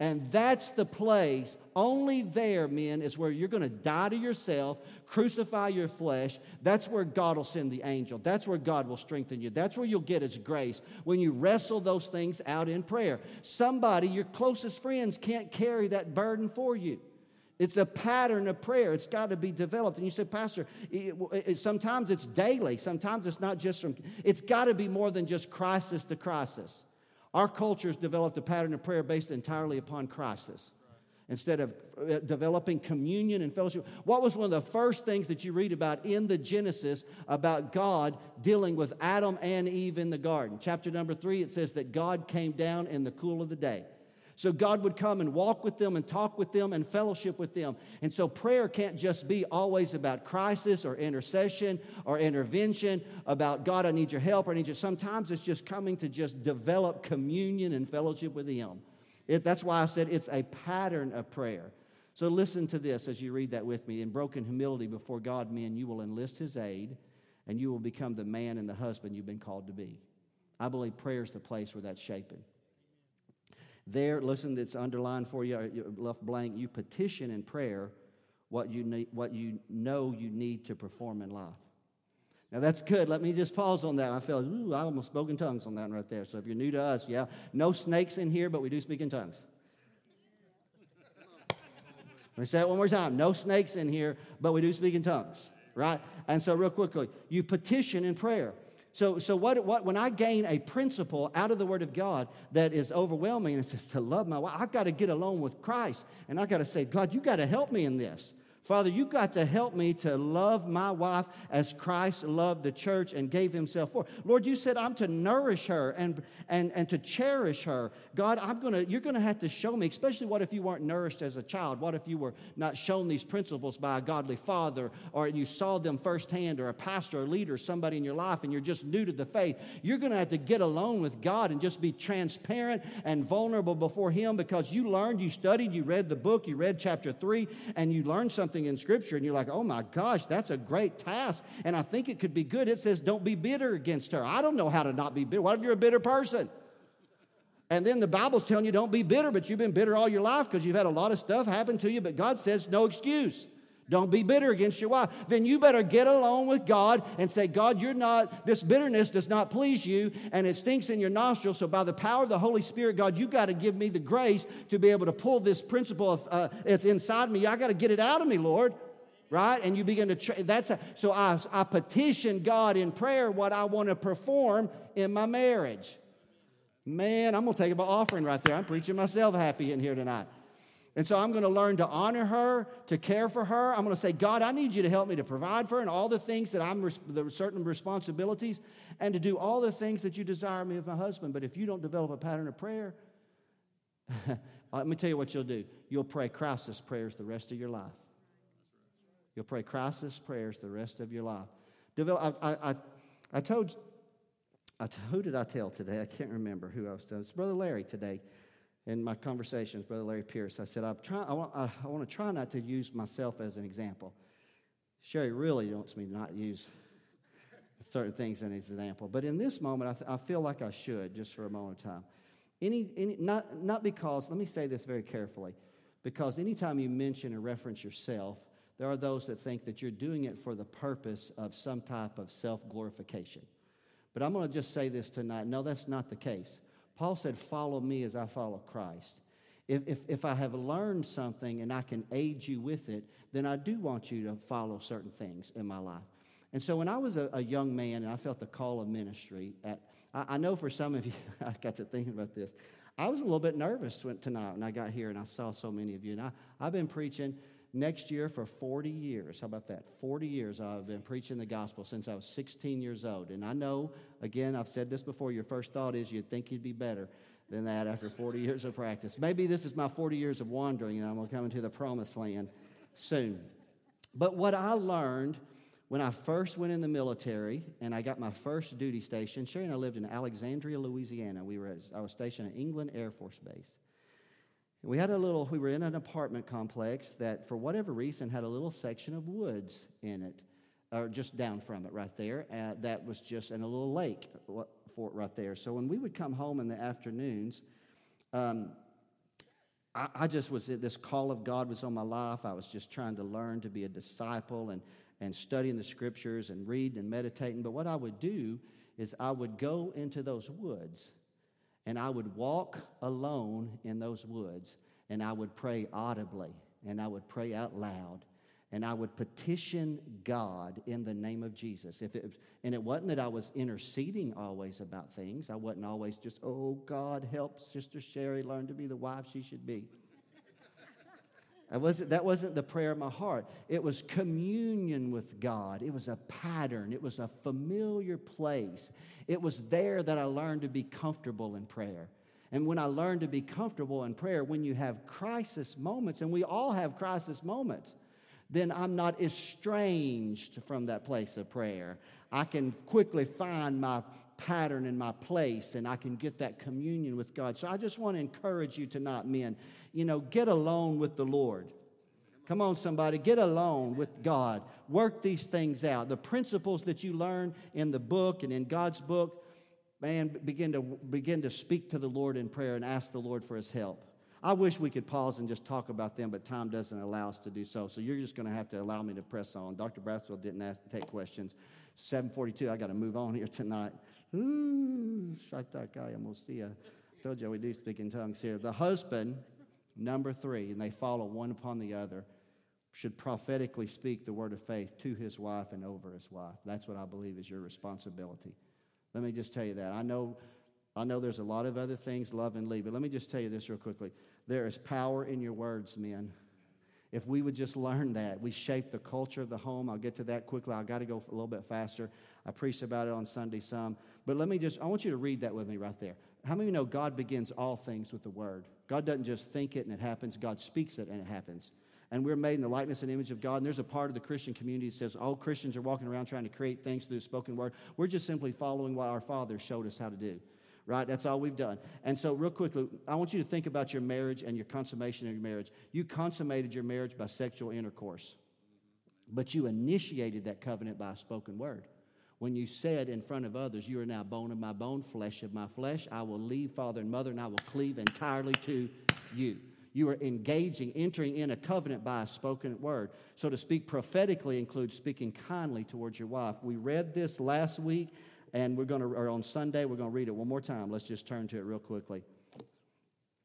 And that's the place, only there, men, is where you're going to die to yourself, crucify your flesh. That's where God will send the angel. That's where God will strengthen you. That's where you'll get His grace when you wrestle those things out in prayer. Somebody, your closest friends, can't carry that burden for you. It's a pattern of prayer. It's got to be developed. And you say, Pastor, it, it, sometimes it's daily. Sometimes it's not just from, it's got to be more than just crisis to crisis. Our culture has developed a pattern of prayer based entirely upon crisis instead of uh, developing communion and fellowship. What was one of the first things that you read about in the Genesis about God dealing with Adam and Eve in the garden? Chapter number three, it says that God came down in the cool of the day. So God would come and walk with them and talk with them and fellowship with them. And so prayer can't just be always about crisis or intercession or intervention, about God, I need your help, or I need you. Sometimes it's just coming to just develop communion and fellowship with Him. It, that's why I said it's a pattern of prayer. So listen to this as you read that with me. In broken humility before God, men, you will enlist His aid and you will become the man and the husband you've been called to be. I believe prayer is the place where that's shaping. There, listen, it's underlined for uh, you, left blank. You petition in prayer what you, need, what you know you need to perform in life. Now that's good. Let me just pause on that. I felt, ooh, I almost spoke in tongues on that right there. So if you're new to us, yeah, no snakes in here, but we do speak in tongues. Let me say it one more time. No snakes in here, but we do speak in tongues, right? And so, real quickly, you petition in prayer. So, so what, what, when I gain a principle out of the Word of God that is overwhelming and says to love my wife, I've got to get alone with Christ and I've got to say, God, you got to help me in this. Father, you got to help me to love my wife as Christ loved the church and gave himself for. Lord, you said I'm to nourish her and, and, and to cherish her. God, I'm gonna, you're to have to show me, especially what if you weren't nourished as a child? What if you were not shown these principles by a godly father or you saw them firsthand or a pastor or leader, somebody in your life, and you're just new to the faith? You're to have to get alone with God and just be transparent and vulnerable before Him because you learned, you studied, you read the book, you read chapter three, and you learned something something in Scripture and you're like, oh my gosh, that's a great task, and I think it could be good. It says, don't be bitter against her. I don't know how to not be bitter. What if you're a bitter person? And then the Bible's telling you don't be bitter, but you've been bitter all your life because you've had a lot of stuff happen to you, but God says no excuse. Don't be bitter against your wife. Then you better get alone with God and say, God, you're not, this bitterness does not please you and it stinks in your nostrils. So, by the power of the Holy Spirit, God, you got to give me the grace to be able to pull this principle of, uh, it's inside me. I got to get it out of me, Lord. Right? And you begin to, tra- that's a, so I, I petition God in prayer what I want to perform in my marriage. Man, I'm going to take my offering right there. I'm preaching myself happy in here tonight. And so I'm going to learn to honor her, to care for her. I'm going to say, God, I need you to help me to provide for her and all the things that I'm, the certain responsibilities, and to do all the things that you desire me of my husband. But if you don't develop a pattern of prayer, [laughs] let me tell you what you'll do. You'll pray crisis prayers the rest of your life. You'll pray crisis prayers the rest of your life. Develop, I, I, I told, I, who did I tell today? I can't remember who I was telling. It's Brother Larry today in my conversations, Brother Larry Pierce, I said, I'm I, want, I, I want to try not to use myself as an example. Sherry really wants me to not use certain things as an example. But in this moment, I, th- I feel like I should just for a moment of time. Any, any, not, not because, let me say this very carefully, because anytime you mention or reference yourself, there are those that think that you're doing it for the purpose of some type of self glorification. But I'm going to just say this tonight no, that's not the case. Paul said, Follow me as I follow Christ. If, if, if, I have learned something and I can aid you with it, then I do want you to follow certain things in my life. And so when I was a, a young man and I felt the call of ministry, at, I, I, know for some of you, [laughs] I got to thinking about this. I was a little bit nervous when, tonight when I got here and I saw so many of you. And I, I've been preaching next year for 40 years. How about that? 40 years I've been preaching the gospel since I was 16 years old. And I know, again, I've said this before, your first thought is you'd think you'd be better than that after 40 [laughs] years of practice. Maybe this is my 40 years of wandering and I'm going to come into the promised land soon. But what I learned when I first went in the military and I got my first duty station, Sherry and I lived in Alexandria, Louisiana. We were at, I was stationed at England Air Force Base. We had a little, we were in an apartment complex that, for whatever reason, had a little section of woods in it, or just down from it right there. Uh, that was just, and a little lake for it right there. So when we would come home in the afternoons, um, I, I, just was, this call of God was on my life. I was just trying to learn to be a disciple and, and studying the scriptures and reading and meditating. But what I would do is I would go into those woods and I would walk alone in those woods and I would pray audibly and I would pray out loud and I would petition God in the name of Jesus. If it, and it wasn't that I was interceding always about things. I wasn't always just, oh, God, help Sister Sherry learn to be the wife she should be. Wasn't, that wasn't the prayer of my heart. It was communion with God. It was a pattern. It was a familiar place. It was there that I learned to be comfortable in prayer. And when I learned to be comfortable in prayer, when you have crisis moments, and we all have crisis moments, then I'm not estranged from that place of prayer. I can quickly find my pattern and my place, and I can get that communion with God. So I just want to encourage you tonight, men, you know, get alone with the Lord. Come on, somebody, get alone with God. Work these things out. The principles that you learn in the book and in God's book, man, begin to begin to speak to the Lord in prayer and ask the Lord for his help. I wish we could pause and just talk about them, but time doesn't allow us to do so. So you're just going to have to allow me to press on. Dr. Brassfield didn't ask, to take questions. 742, I got to move on here tonight. Hmm, Ooh, I told you we do speak in tongues here. The husband, number three, and they follow one upon the other should prophetically speak the word of faith to his wife and over his wife. That's what I believe is your responsibility. Let me just tell you that. I know, I know there's a lot of other things, love and leave, but let me just tell you this real quickly. There is power in your words, men. If we would just learn that, we shape the culture of the home. I'll get to that quickly. I got to go a little bit faster. I preached about it on Sunday some. But let me just, I want you to read that with me right there. How many of you know God begins all things with the word? God doesn't just think it and it happens, God speaks it and it happens. And we're made in the likeness and image of God. And there's a part of the Christian community that says all Christians are walking around trying to create things through the spoken word. We're just simply following what our Father showed us how to do right? That's all we've done. And so, real quickly, I want you to think about your marriage and your consummation of your marriage. You consummated your marriage by sexual intercourse, but you initiated that covenant by a spoken word. When you said in front of others, You are now bone of my bone, flesh of my flesh, I will leave father and mother, and I will cleave entirely to you. You are engaging, entering in a covenant by a spoken word. So to speak prophetically includes speaking kindly towards your wife. We read this last week and we're going to, or on Sunday, we're going to read it one more time. Let's just turn to it real quickly.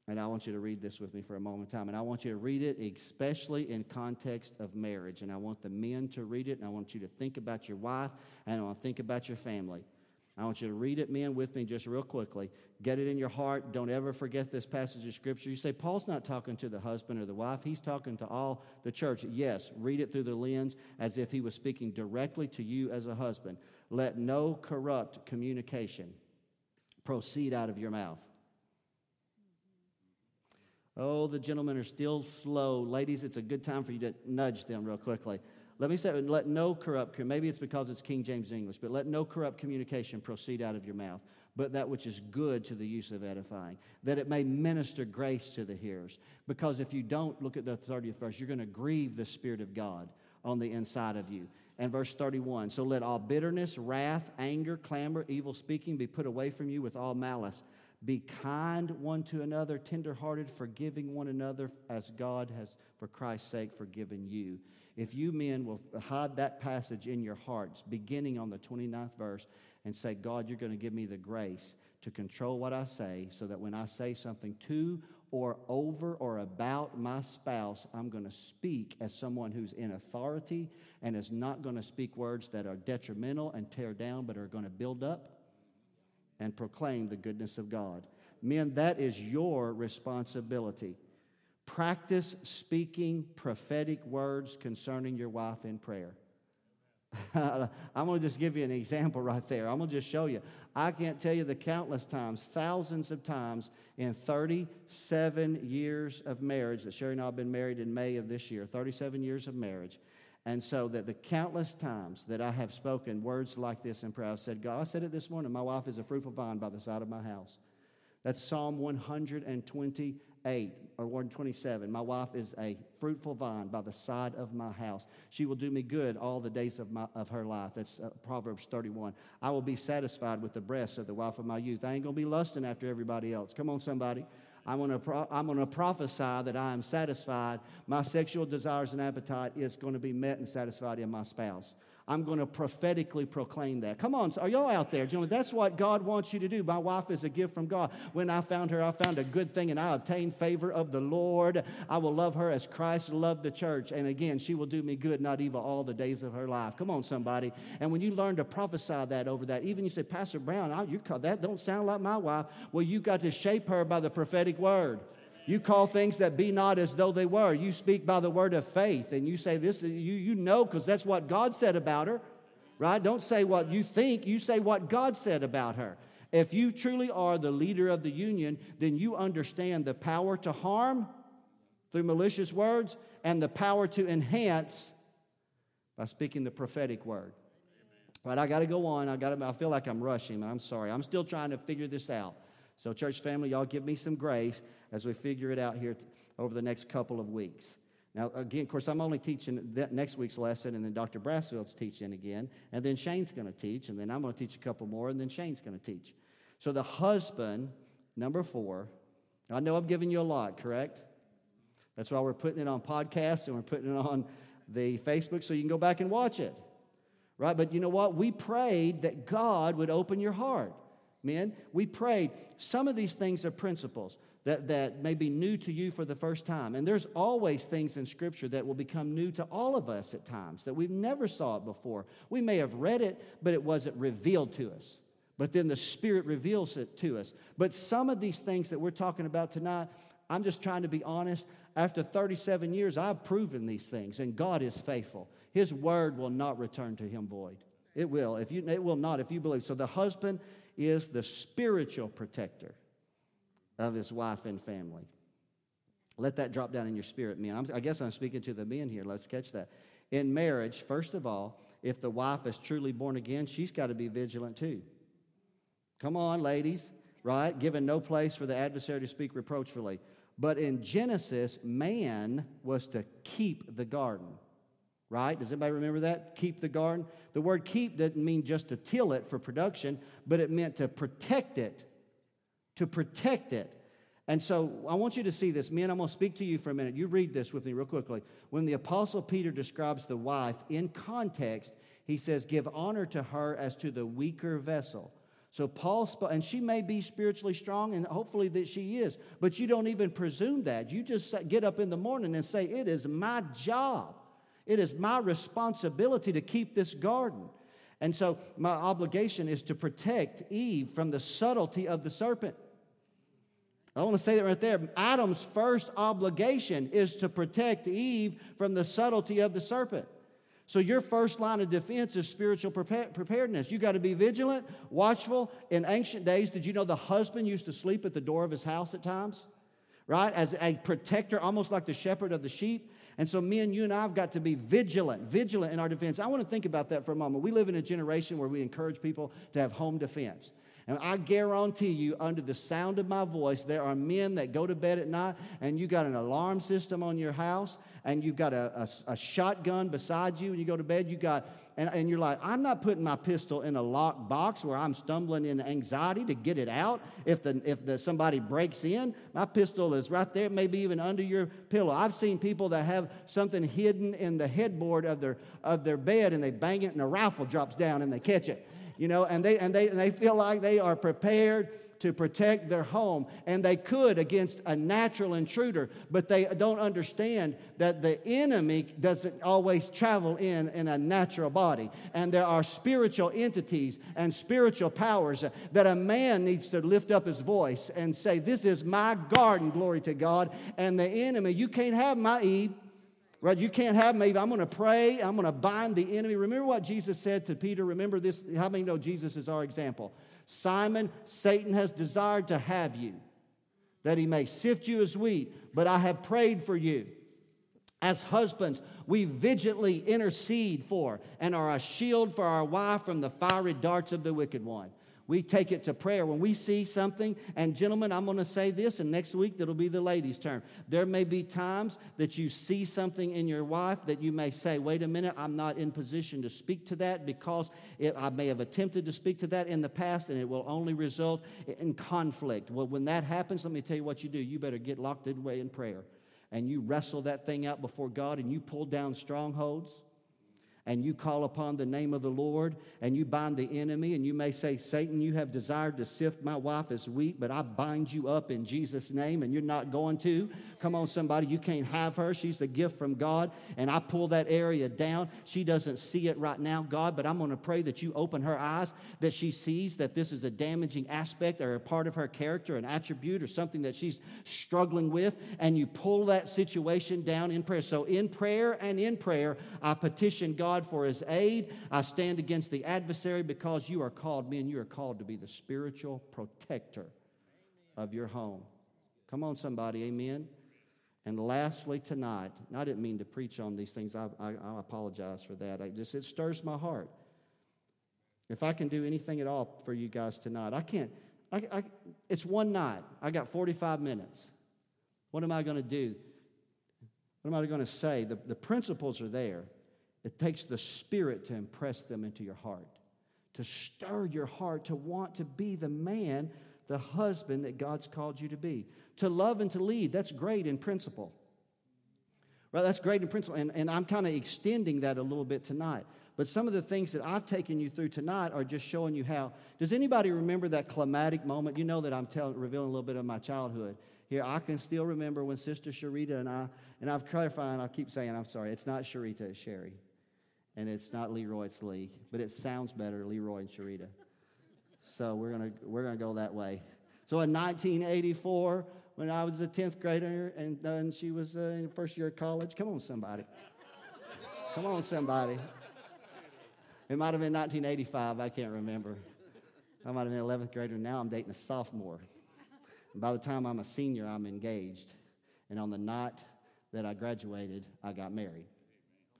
And I want you to read this with me for a moment time. And I want you to read it, especially in context of marriage. And I want the men to read it, and I want you to think about your wife, and I want to think about your family. I want you to read it, men, with me just real quickly. Get it in your heart. Don't ever forget this passage of Scripture. You say, Paul's not talking to the husband or the wife, he's talking to all the church. Yes, read it through the lens as if he was speaking directly to you as a husband. Let no corrupt communication proceed out of your mouth. Oh, the gentlemen are still slow. Ladies, it's a good time for you to nudge them real quickly. Let me say, let no corrupt, maybe it's because it's King James English, but let no corrupt communication proceed out of your mouth, but that which is good to the use of edifying, that it may minister grace to the hearers. Because if you don't, look at the 30th verse, you're going to grieve the Spirit of God on the inside of you. And verse 31 So let all bitterness, wrath, anger, clamor, evil speaking be put away from you with all malice. Be kind one to another, tenderhearted, forgiving one another, as God has, for Christ's sake, forgiven you. If you men will hide that passage in your hearts, beginning on the 29th verse, and say, God, you're going to give me the grace to control what I say so that when I say something to or over or about my spouse, I'm going to speak as someone who's in authority and is not going to speak words that are detrimental and tear down, but are going to build up and proclaim the goodness of God. Men, that is your responsibility. Practice speaking prophetic words concerning your wife in prayer. [laughs] I'm going to just give you an example right there. I'm going to just show you. I can't tell you the countless times, thousands of times in 37 years of marriage that Sherry and I have been married in May of this year, 37 years of marriage. And so that the countless times that I have spoken words like this in prayer, I've said, God, I said it this morning, my wife is a fruitful vine by the side of my house. That's Psalm 120 8 or 127 my wife is a fruitful vine by the side of my house. She will do me good all the days of, my, of her life. That's uh, proverbs 31 i will be satisfied with the breasts of the wife of my youth. I ain't gonna be lusting after everybody else. Come on somebody. I'm to pro- I'm to prophesy that I am satisfied. My sexual desires and appetite is to be met and satisfied in my spouse. I'm going to prophetically proclaim that. Come on, are y'all out there? Gentlemen, that's what God wants you to do. My wife is a gift from God. When I found her, I found a good thing and I obtained favor of the Lord. I will love her as Christ loved the church. And again, she will do me good, not evil, all the days of her life. Come on, somebody. And when you learn to prophesy that over that, even you say, Pastor Brown, I, you that don't sound like my wife. Well, you got to shape her by the prophetic word. You call things that be not as though they were. You speak by the word of faith, and you say this, you, you know, because that's what God said about her, right? Don't say what you think, you say what God said about her. If you truly are the leader of the union, then you understand the power to harm through malicious words and the power to enhance by speaking the prophetic word. Right, I got to go on. I got I feel like I'm rushing, I'm sorry. I'm still trying to figure this out. So, church family, y'all give me some grace as we figure it out here over the next couple of weeks. Now, again, of course, I'm only teaching that next week's lesson, and then Dr. Brassfield's teaching again, and then Shane's going to teach, and then I'm going to teach a couple more, and then Shane's going to teach. So, the husband, number four, I know I'm giving you a lot, correct? That's why we're putting it on podcasts and we're putting it on the Facebook so you can go back and watch it, right? But you know what? We prayed that God would open your heart men. We prayed. Some of these things are principles that, that may be new to you for the first time. And there's always things in Scripture that will become new to all of us at times that we've never saw it before. We may have read it, but it wasn't revealed to us. But then the Spirit reveals it to us. But some of these things that we're talking about tonight, I'm just trying to be honest. After 37 years, I've proven these things, and God is faithful. His word will not return to him void. It will. If you, it will not if you believe. So the husband is the spiritual protector of his wife and family. Let that drop down in your spirit, men. I'm, I guess I'm speaking to the men here. Let's catch that. In marriage, first of all, if the wife is truly born again, she's got to be vigilant too. Come on, ladies, right? Given no place for the adversary to speak reproachfully. But in Genesis, man was to keep the garden, right? Does anybody remember that? Keep the garden. The word keep didn't mean just to till it for production, but it meant to protect it. To protect it. And so I want you to see this. Men, I'm going to speak to you for a minute. You read this with me real quickly. When the Apostle Peter describes the wife in context, he says, Give honor to her as to the weaker vessel. So Paul, and she may be spiritually strong, and hopefully that she is, but you don't even presume that. You just get up in the morning and say, It is my job, it is my responsibility to keep this garden. And so my obligation is to protect Eve from the subtlety of the serpent. I want to say that right there. Adam's first obligation is to protect Eve from the subtlety of the serpent. So, your first line of defense is spiritual preparedness. You got to be vigilant, watchful. In ancient days, did you know the husband used to sleep at the door of his house at times? Right? As a protector, almost like the shepherd of the sheep. And so, me and you and I have got to be vigilant, vigilant in our defense. I want to think about that for a moment. We live in a generation where we encourage people to have home defense. And I guarantee you, under the sound of my voice, there are men that go to bed at night and you got an alarm system on your house and you've got a, a, a shotgun beside you and you go to bed. You got, and, and you're like, I'm not putting my pistol in a locked box where I'm stumbling in anxiety to get it out. If, the, if the, somebody breaks in, my pistol is right there, maybe even under your pillow. I've seen people that have something hidden in the headboard of their, of their bed and they bang it and a rifle drops down and they catch it you know, and they, and, they, and they feel like they are prepared to protect their home. And they could against a natural intruder, but they don't understand that the enemy doesn't always travel in in a natural body. And there are spiritual entities and spiritual powers that a man needs to lift up his voice and say, This is my garden, glory to God. And the enemy, you can't have my Eve. Right? You can't have me. I'm going to pray. I'm going to bind the enemy. Remember what Jesus said to Peter? Remember this? How many know Jesus is our example? Simon, Satan has desired to have you, that he may sift you as wheat, but I have prayed for you. As husbands, we vigilantly intercede for and are a shield for our wife from the fiery darts of the wicked one. We take it to prayer. When we see something, and gentlemen, I'm going to say this, and next week that'll be the ladies' turn. There may be times that you see something in your wife that you may say, wait a minute, I'm not in position to speak to that because it, I may have attempted to speak to that in the past and it will only result in conflict. Well, when that happens, let me tell you what you do. You better get locked away in prayer and you wrestle that thing out before God and you pull down strongholds and you call upon the name of the Lord and you bind the enemy, and you may say, Satan, you have desired to sift my wife as wheat, but I bind you up in Jesus' name, and you're not going to. Come on, somebody, you can't have her. She's the gift from God, and I pull that area down. She doesn't see it right now, God, but I'm going to pray that you open her eyes, that she sees that this is a damaging aspect or a part of her character, an attribute, or something that she's struggling with, and you pull that situation down in prayer. So, in prayer and in prayer, I petition God God for his aid. I stand against the adversary because you are called, me and you are called to be the spiritual protector of your home. Come on, somebody, amen. And lastly, tonight, I didn't mean to preach on these things. I, I, I apologize for that. I just it stirs my heart. If I can do anything at all for you guys tonight, I can't. I, I, it's one night. I got 45 minutes. What am I going to do? What am I going to say? The, the principles are there. It takes the Spirit to impress them into your heart, to stir your heart to want to be the man, the husband that God's called you to be. To love and to lead, that's great in principle. Right, that's great in principle. And, and I'm kind of extending that a little bit tonight. But some of the things that I've taken you through tonight are just showing you how. Does anybody remember that climatic moment? You know that I'm telling, revealing a little bit of my childhood. Here, I can still remember when Sister Sharita and I, and I've clarified, and I'll keep saying, I'm sorry, it's not Sharita, it's Sherry and it's not Leroy, it's Lee, but it sounds better, Leroy and Sharita. So we're gonna we're gonna go that way. So in 1984, when I was a 10th grader and, and she was uh, in first year of college. Come on, somebody. Come on, somebody. It might have been 1985, I can't remember. I might have been 11th grader. Now I'm dating a sophomore. And by the time I'm a senior, I'm engaged. And on the night that I graduated, I got married.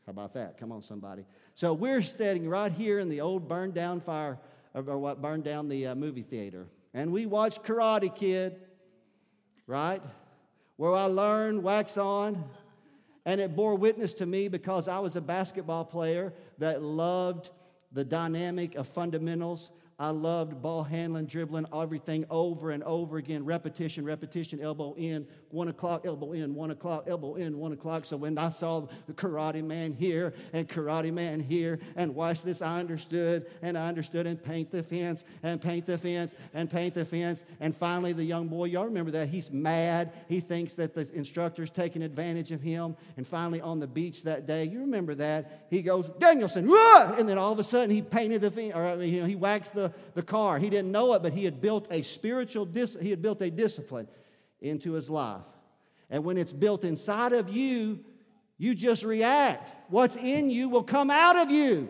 How about that? Come on, somebody. So we're sitting right here in the old burned down fire, or what burned down the uh, movie theater. And we watched Karate Kid, right? Where I learned wax on. And it bore witness to me because I was a basketball player that loved the dynamic of fundamentals I loved ball handling, dribbling, everything over and over again. Repetition, repetition, elbow in, one o'clock, elbow in, one o'clock, elbow in, one o'clock. So when I saw the karate man here and karate man here and watch this, I understood and I understood and paint the fence and paint the fence and paint the fence. And finally, the young boy, y'all remember that? He's mad. He thinks that the instructor's taking advantage of him. And finally, on the beach that day, you remember that? He goes, Daniel-san, Wah! and then all of a sudden he painted the fence, or you know, he waxed the the, car. He didn't know it, but he had built a spiritual, dis- he had built a discipline into his life. And when it's built inside of you, you just react. What's in you will come out of you,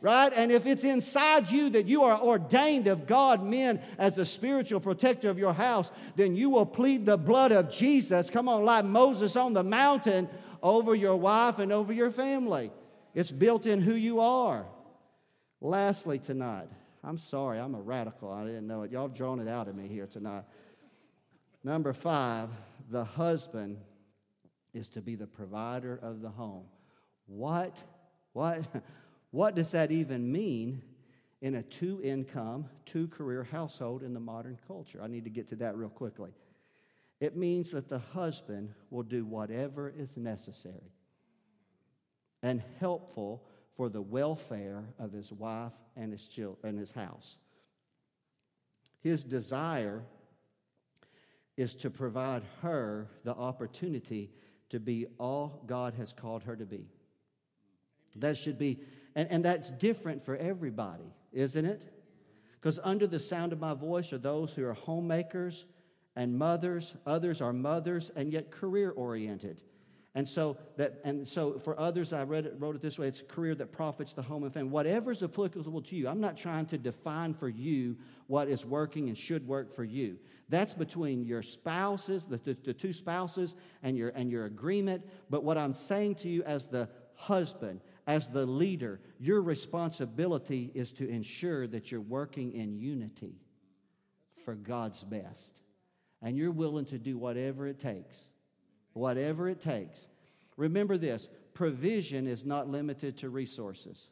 right? And if it's inside you that you are ordained of God, men, as a spiritual protector of your house, then you will plead the blood of Jesus. Come on, like Moses on the mountain over your wife and over your family. It's built in who you are. Lastly, tonight, I'm sorry, I'm a radical. I didn't know it. Y'all have drawn it out of me here tonight. Number five, the husband is to be the provider of the home. What? What? [laughs] What does that even mean in a two income, two career household in the modern culture? I need to get to that real quickly. It means that the husband will do whatever is necessary and helpful for the welfare of his wife and his, children, and his house. His desire is to provide her the opportunity to be all God has called her to be. That should be, and, and that's different for everybody, isn't it? Because under the sound of my voice are those who are homemakers and mothers, others are mothers and yet career oriented. And so that, and so for others, I read it, wrote it this way: it's a career that profits the home and family. Whatever's applicable to you. I'm not trying to define for you what is working and should work for you. That's between your spouses, the, the, the two spouses, and your and your agreement. But what I'm saying to you as the husband, as the leader, your responsibility is to ensure that you're working in unity for God's best. And you're willing to do whatever it takes whatever it takes. Remember this provision is not limited to resources.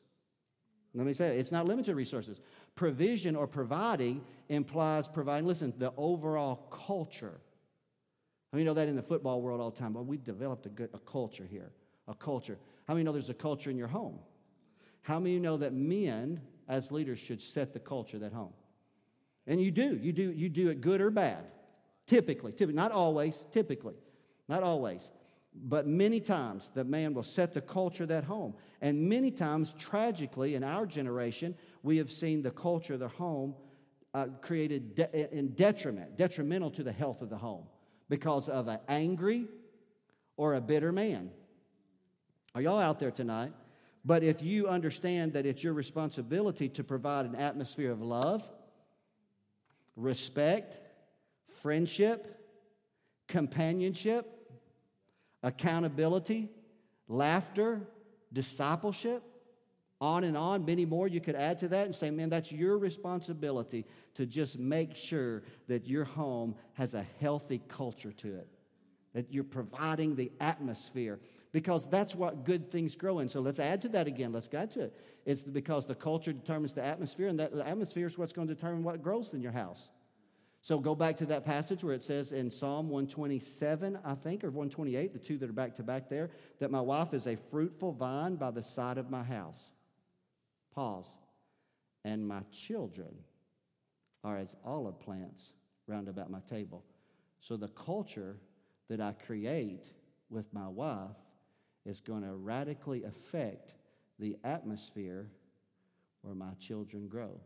Let me say it, it's not limited to resources. Provision or providing implies providing, listen, the overall culture. Mean, you know that in the football world all the time? Well, we've developed a, good, a culture here, a culture. How many know there's a culture in your home? How many know that men as leaders should set the culture at home? And you do. You do, you do it good or bad. Typically, typically, not always, typically. Not always. But many times the man will set the culture of that home. And many times, tragically, in our generation, we have seen the culture of the home uh, created de- in detriment, detrimental to the health of the home because of an angry or a bitter man. Are y'all out there tonight? But if you understand that it's your responsibility to provide an atmosphere of love, respect, friendship, companionship, accountability, laughter, discipleship, on and on, many more you could add to that and say, man, that's your responsibility to just make sure that your home has a healthy culture to it, that you're providing the atmosphere, because that's what good things grow in. So let's add to that again. Let's add to it. It's because the culture determines the atmosphere, and that the atmosphere is what's going to determine what grows in your house. So go back to that passage where it says in Psalm 127, I think, or 128, the two that are back to back there, that my wife is a fruitful vine by the side of my house. Pause. And my children are as olive plants round about my table. So the culture that I create with my wife is going to radically affect the atmosphere where my children grow.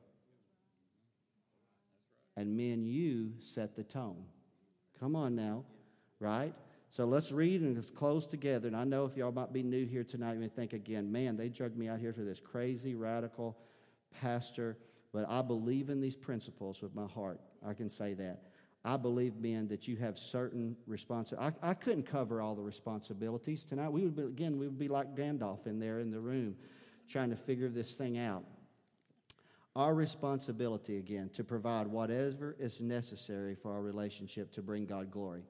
And men, you set the tone. Come on now, right? So let's read and let's close together. And I know if y'all might be new here tonight, you may think again, man, they drugged me out here for this crazy, radical pastor. But I believe in these principles with my heart. I can say that. I believe, men, that you have certain responsibilities. I, I couldn't cover all the responsibilities tonight. We would be, again, we would be like Gandalf in there in the room trying to figure this thing out. Our responsibility, again, to provide whatever is necessary for our relationship to bring God glory.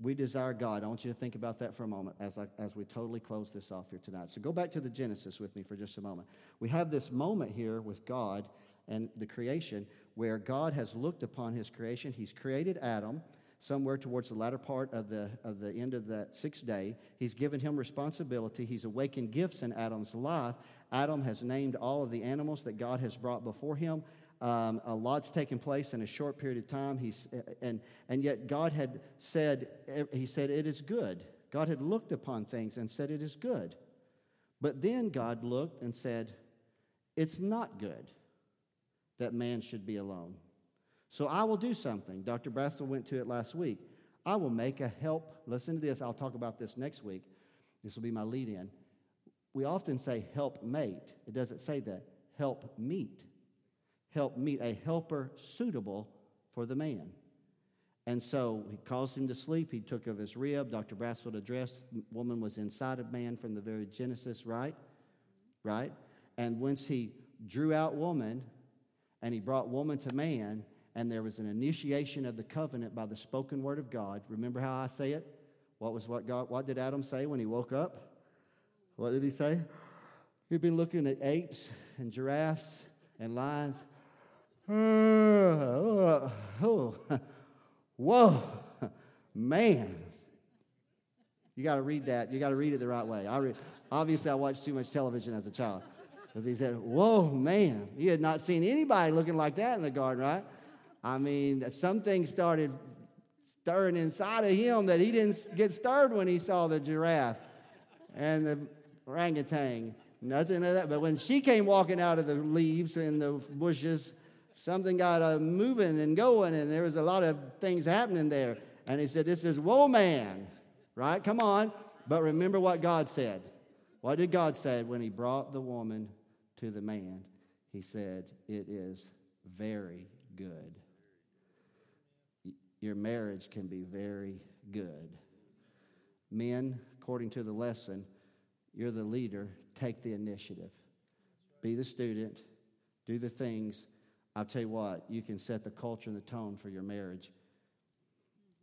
We desire God. I want you to think about that for a moment as, I, as we totally close this off here tonight. So go back to the Genesis with me for just a moment. We have this moment here with God and the creation where God has looked upon his creation. He's created Adam somewhere towards the latter part of the, of the end of that sixth day. He's given him responsibility. He's awakened gifts in Adam's life. Adam has named all of the animals that God has brought before him. Um, a lot's taken place in a short period of time. He's, and, and yet God had said, He said, it is good. God had looked upon things and said, it is good. But then God looked and said, it's not good that man should be alone. So I will do something. Dr. Brassel went to it last week. I will make a help. Listen to this. I'll talk about this next week. This will be my lead in. We often say help mate. It doesn't say that. Help meet. Help meet a helper suitable for the man. And so he caused him to sleep. He took of his rib. Dr. Brassfield addressed woman was inside of man from the very Genesis, right? Right? And once he drew out woman, and he brought woman to man, and there was an initiation of the covenant by the spoken word of God. Remember how I say it? What was what God what did Adam say when he woke up? What did he say? He'd been looking at apes and giraffes and lions. Oh, [laughs] oh, whoa, man. You got to read that. You got to read it the right way. I re- obviously, I watched too much television as a child. Because he said, Whoa, man, he had not seen anybody looking like that in the garden, right? I mean, something started stirring inside of him that he didn't get stirred when he saw the giraffe and the orangutan. Nothing of that. But when she came walking out of the leaves and the bushes, something got uh, moving and going, and there was a lot of things happening there. And he said, This is woe man, right? Come on. But remember what God said. What did God say when he brought the woman to the man, he said, It is very good. Your marriage can be very good. Men, according to the lesson, you're the leader, take the initiative. Be the student, do the things. I'll tell you what, you can set the culture and the tone for your marriage,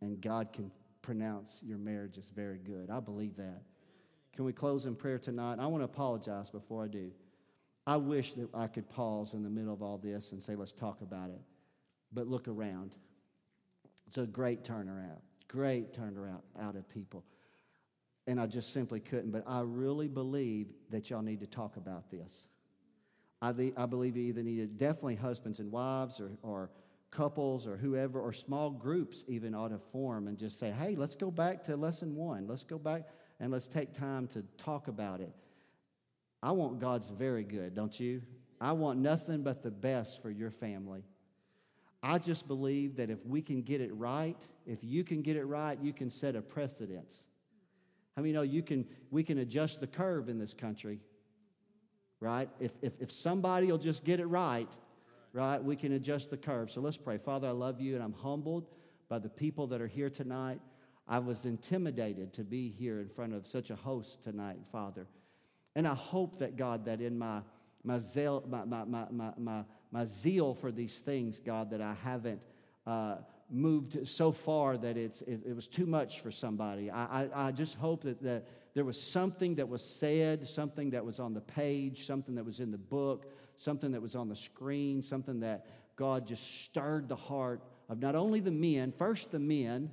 and God can pronounce your marriage as very good. I believe that. Can we close in prayer tonight? I want to apologize before I do. I wish that I could pause in the middle of all this and say, let's talk about it. But look around. It's a great turnaround, great turnaround out of people. And I just simply couldn't. But I really believe that y'all need to talk about this. I, the, I believe you either need to, definitely husbands and wives or, or couples or whoever, or small groups even ought to form and just say, hey, let's go back to lesson one. Let's go back and let's take time to talk about it. I want God's very good, don't you? I want nothing but the best for your family. I just believe that if we can get it right, if you can get it right, you can set a precedence. I mean, you know you can we can adjust the curve in this country, right? If if if somebody will just get it right, right, we can adjust the curve. So let's pray. Father, I love you and I'm humbled by the people that are here tonight. I was intimidated to be here in front of such a host tonight, Father. And I hope that, God, that in my, my, zeal, my, my, my, my, my zeal for these things, God, that I haven't uh, moved so far that it's, it, it, was too much for somebody. I, I, I just hope that, that there was something that was said, something that was on the page, something that was in the book, something that was on the screen, something that God just stirred the heart of not only the men, first the men,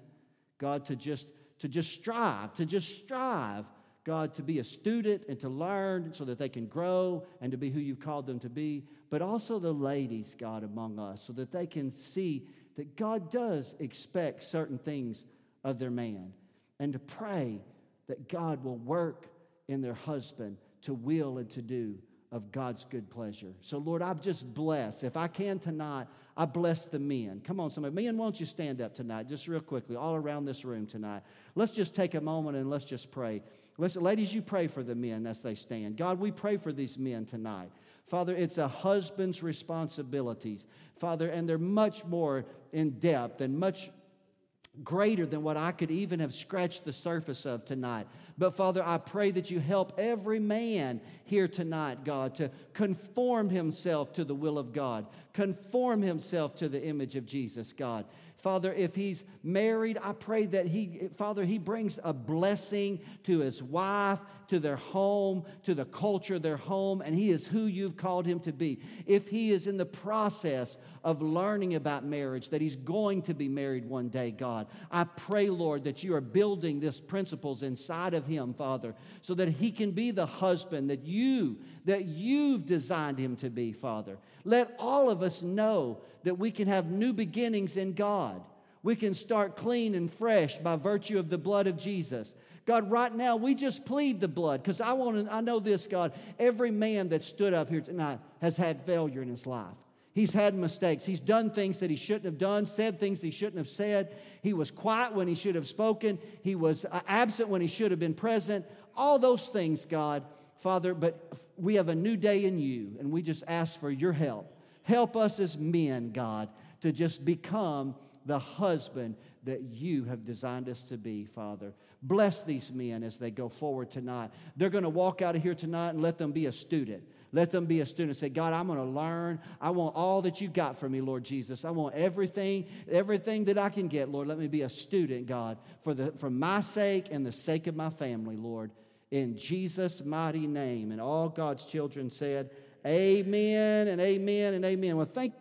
God, to just, to just strive, to just strive God, to be a student and to learn so that they can grow and to be who you've called them to be, but also the ladies, God, among us, so that they can see that God does expect certain things of their man and to pray that God will work in their husband to will and to do of God's good pleasure. So, Lord, I'm just blessed. If I can tonight, I bless the men. Come on, somebody. Men, won't you stand up tonight, just real quickly, all around this room tonight? Let's just take a moment and let's just pray. Listen, ladies, you pray for the men as they stand. God, we pray for these men tonight. Father, it's a husband's responsibilities, Father, and they're much more in depth and much greater than what I could even have scratched the surface of tonight. But Father, I pray that you help every man here tonight, God, to conform himself to the will of God, conform himself to the image of Jesus, God. Father, if he's married, I pray that he, Father, he brings a blessing to his wife, to their home, to the culture of their home, and he is who you've called him to be. If he is in the process of learning about marriage, that he's going to be married one day, God, I pray, Lord, that you are building these principles inside of him, Father, so that he can be the husband that you, that you've designed him to be, Father. Let all of us know that we can have new beginnings in God. We can start clean and fresh by virtue of the blood of Jesus. God, right now we just plead the blood because I want to, I know this, God. Every man that stood up here tonight has had failure in his life. He's had mistakes. He's done things that he shouldn't have done, said things he shouldn't have said. He was quiet when he should have spoken. He was uh, absent when he should have been present. All those things, God, Father, but we have a new day in you, and we just ask for your help. Help us as men, God, to just become the husband that you have designed us to be, Father. Bless these men as they go forward tonight. They're going to walk out of here tonight and let them be a student. Let them be a student. Say, God, I'm going to learn. I want all that you got for me, Lord Jesus. I want everything, everything that I can get, Lord. Let me be a student, God, for, the, for my sake and the sake of my family, Lord. In Jesus' mighty name. And all God's children said, Amen and amen and amen. Well, thank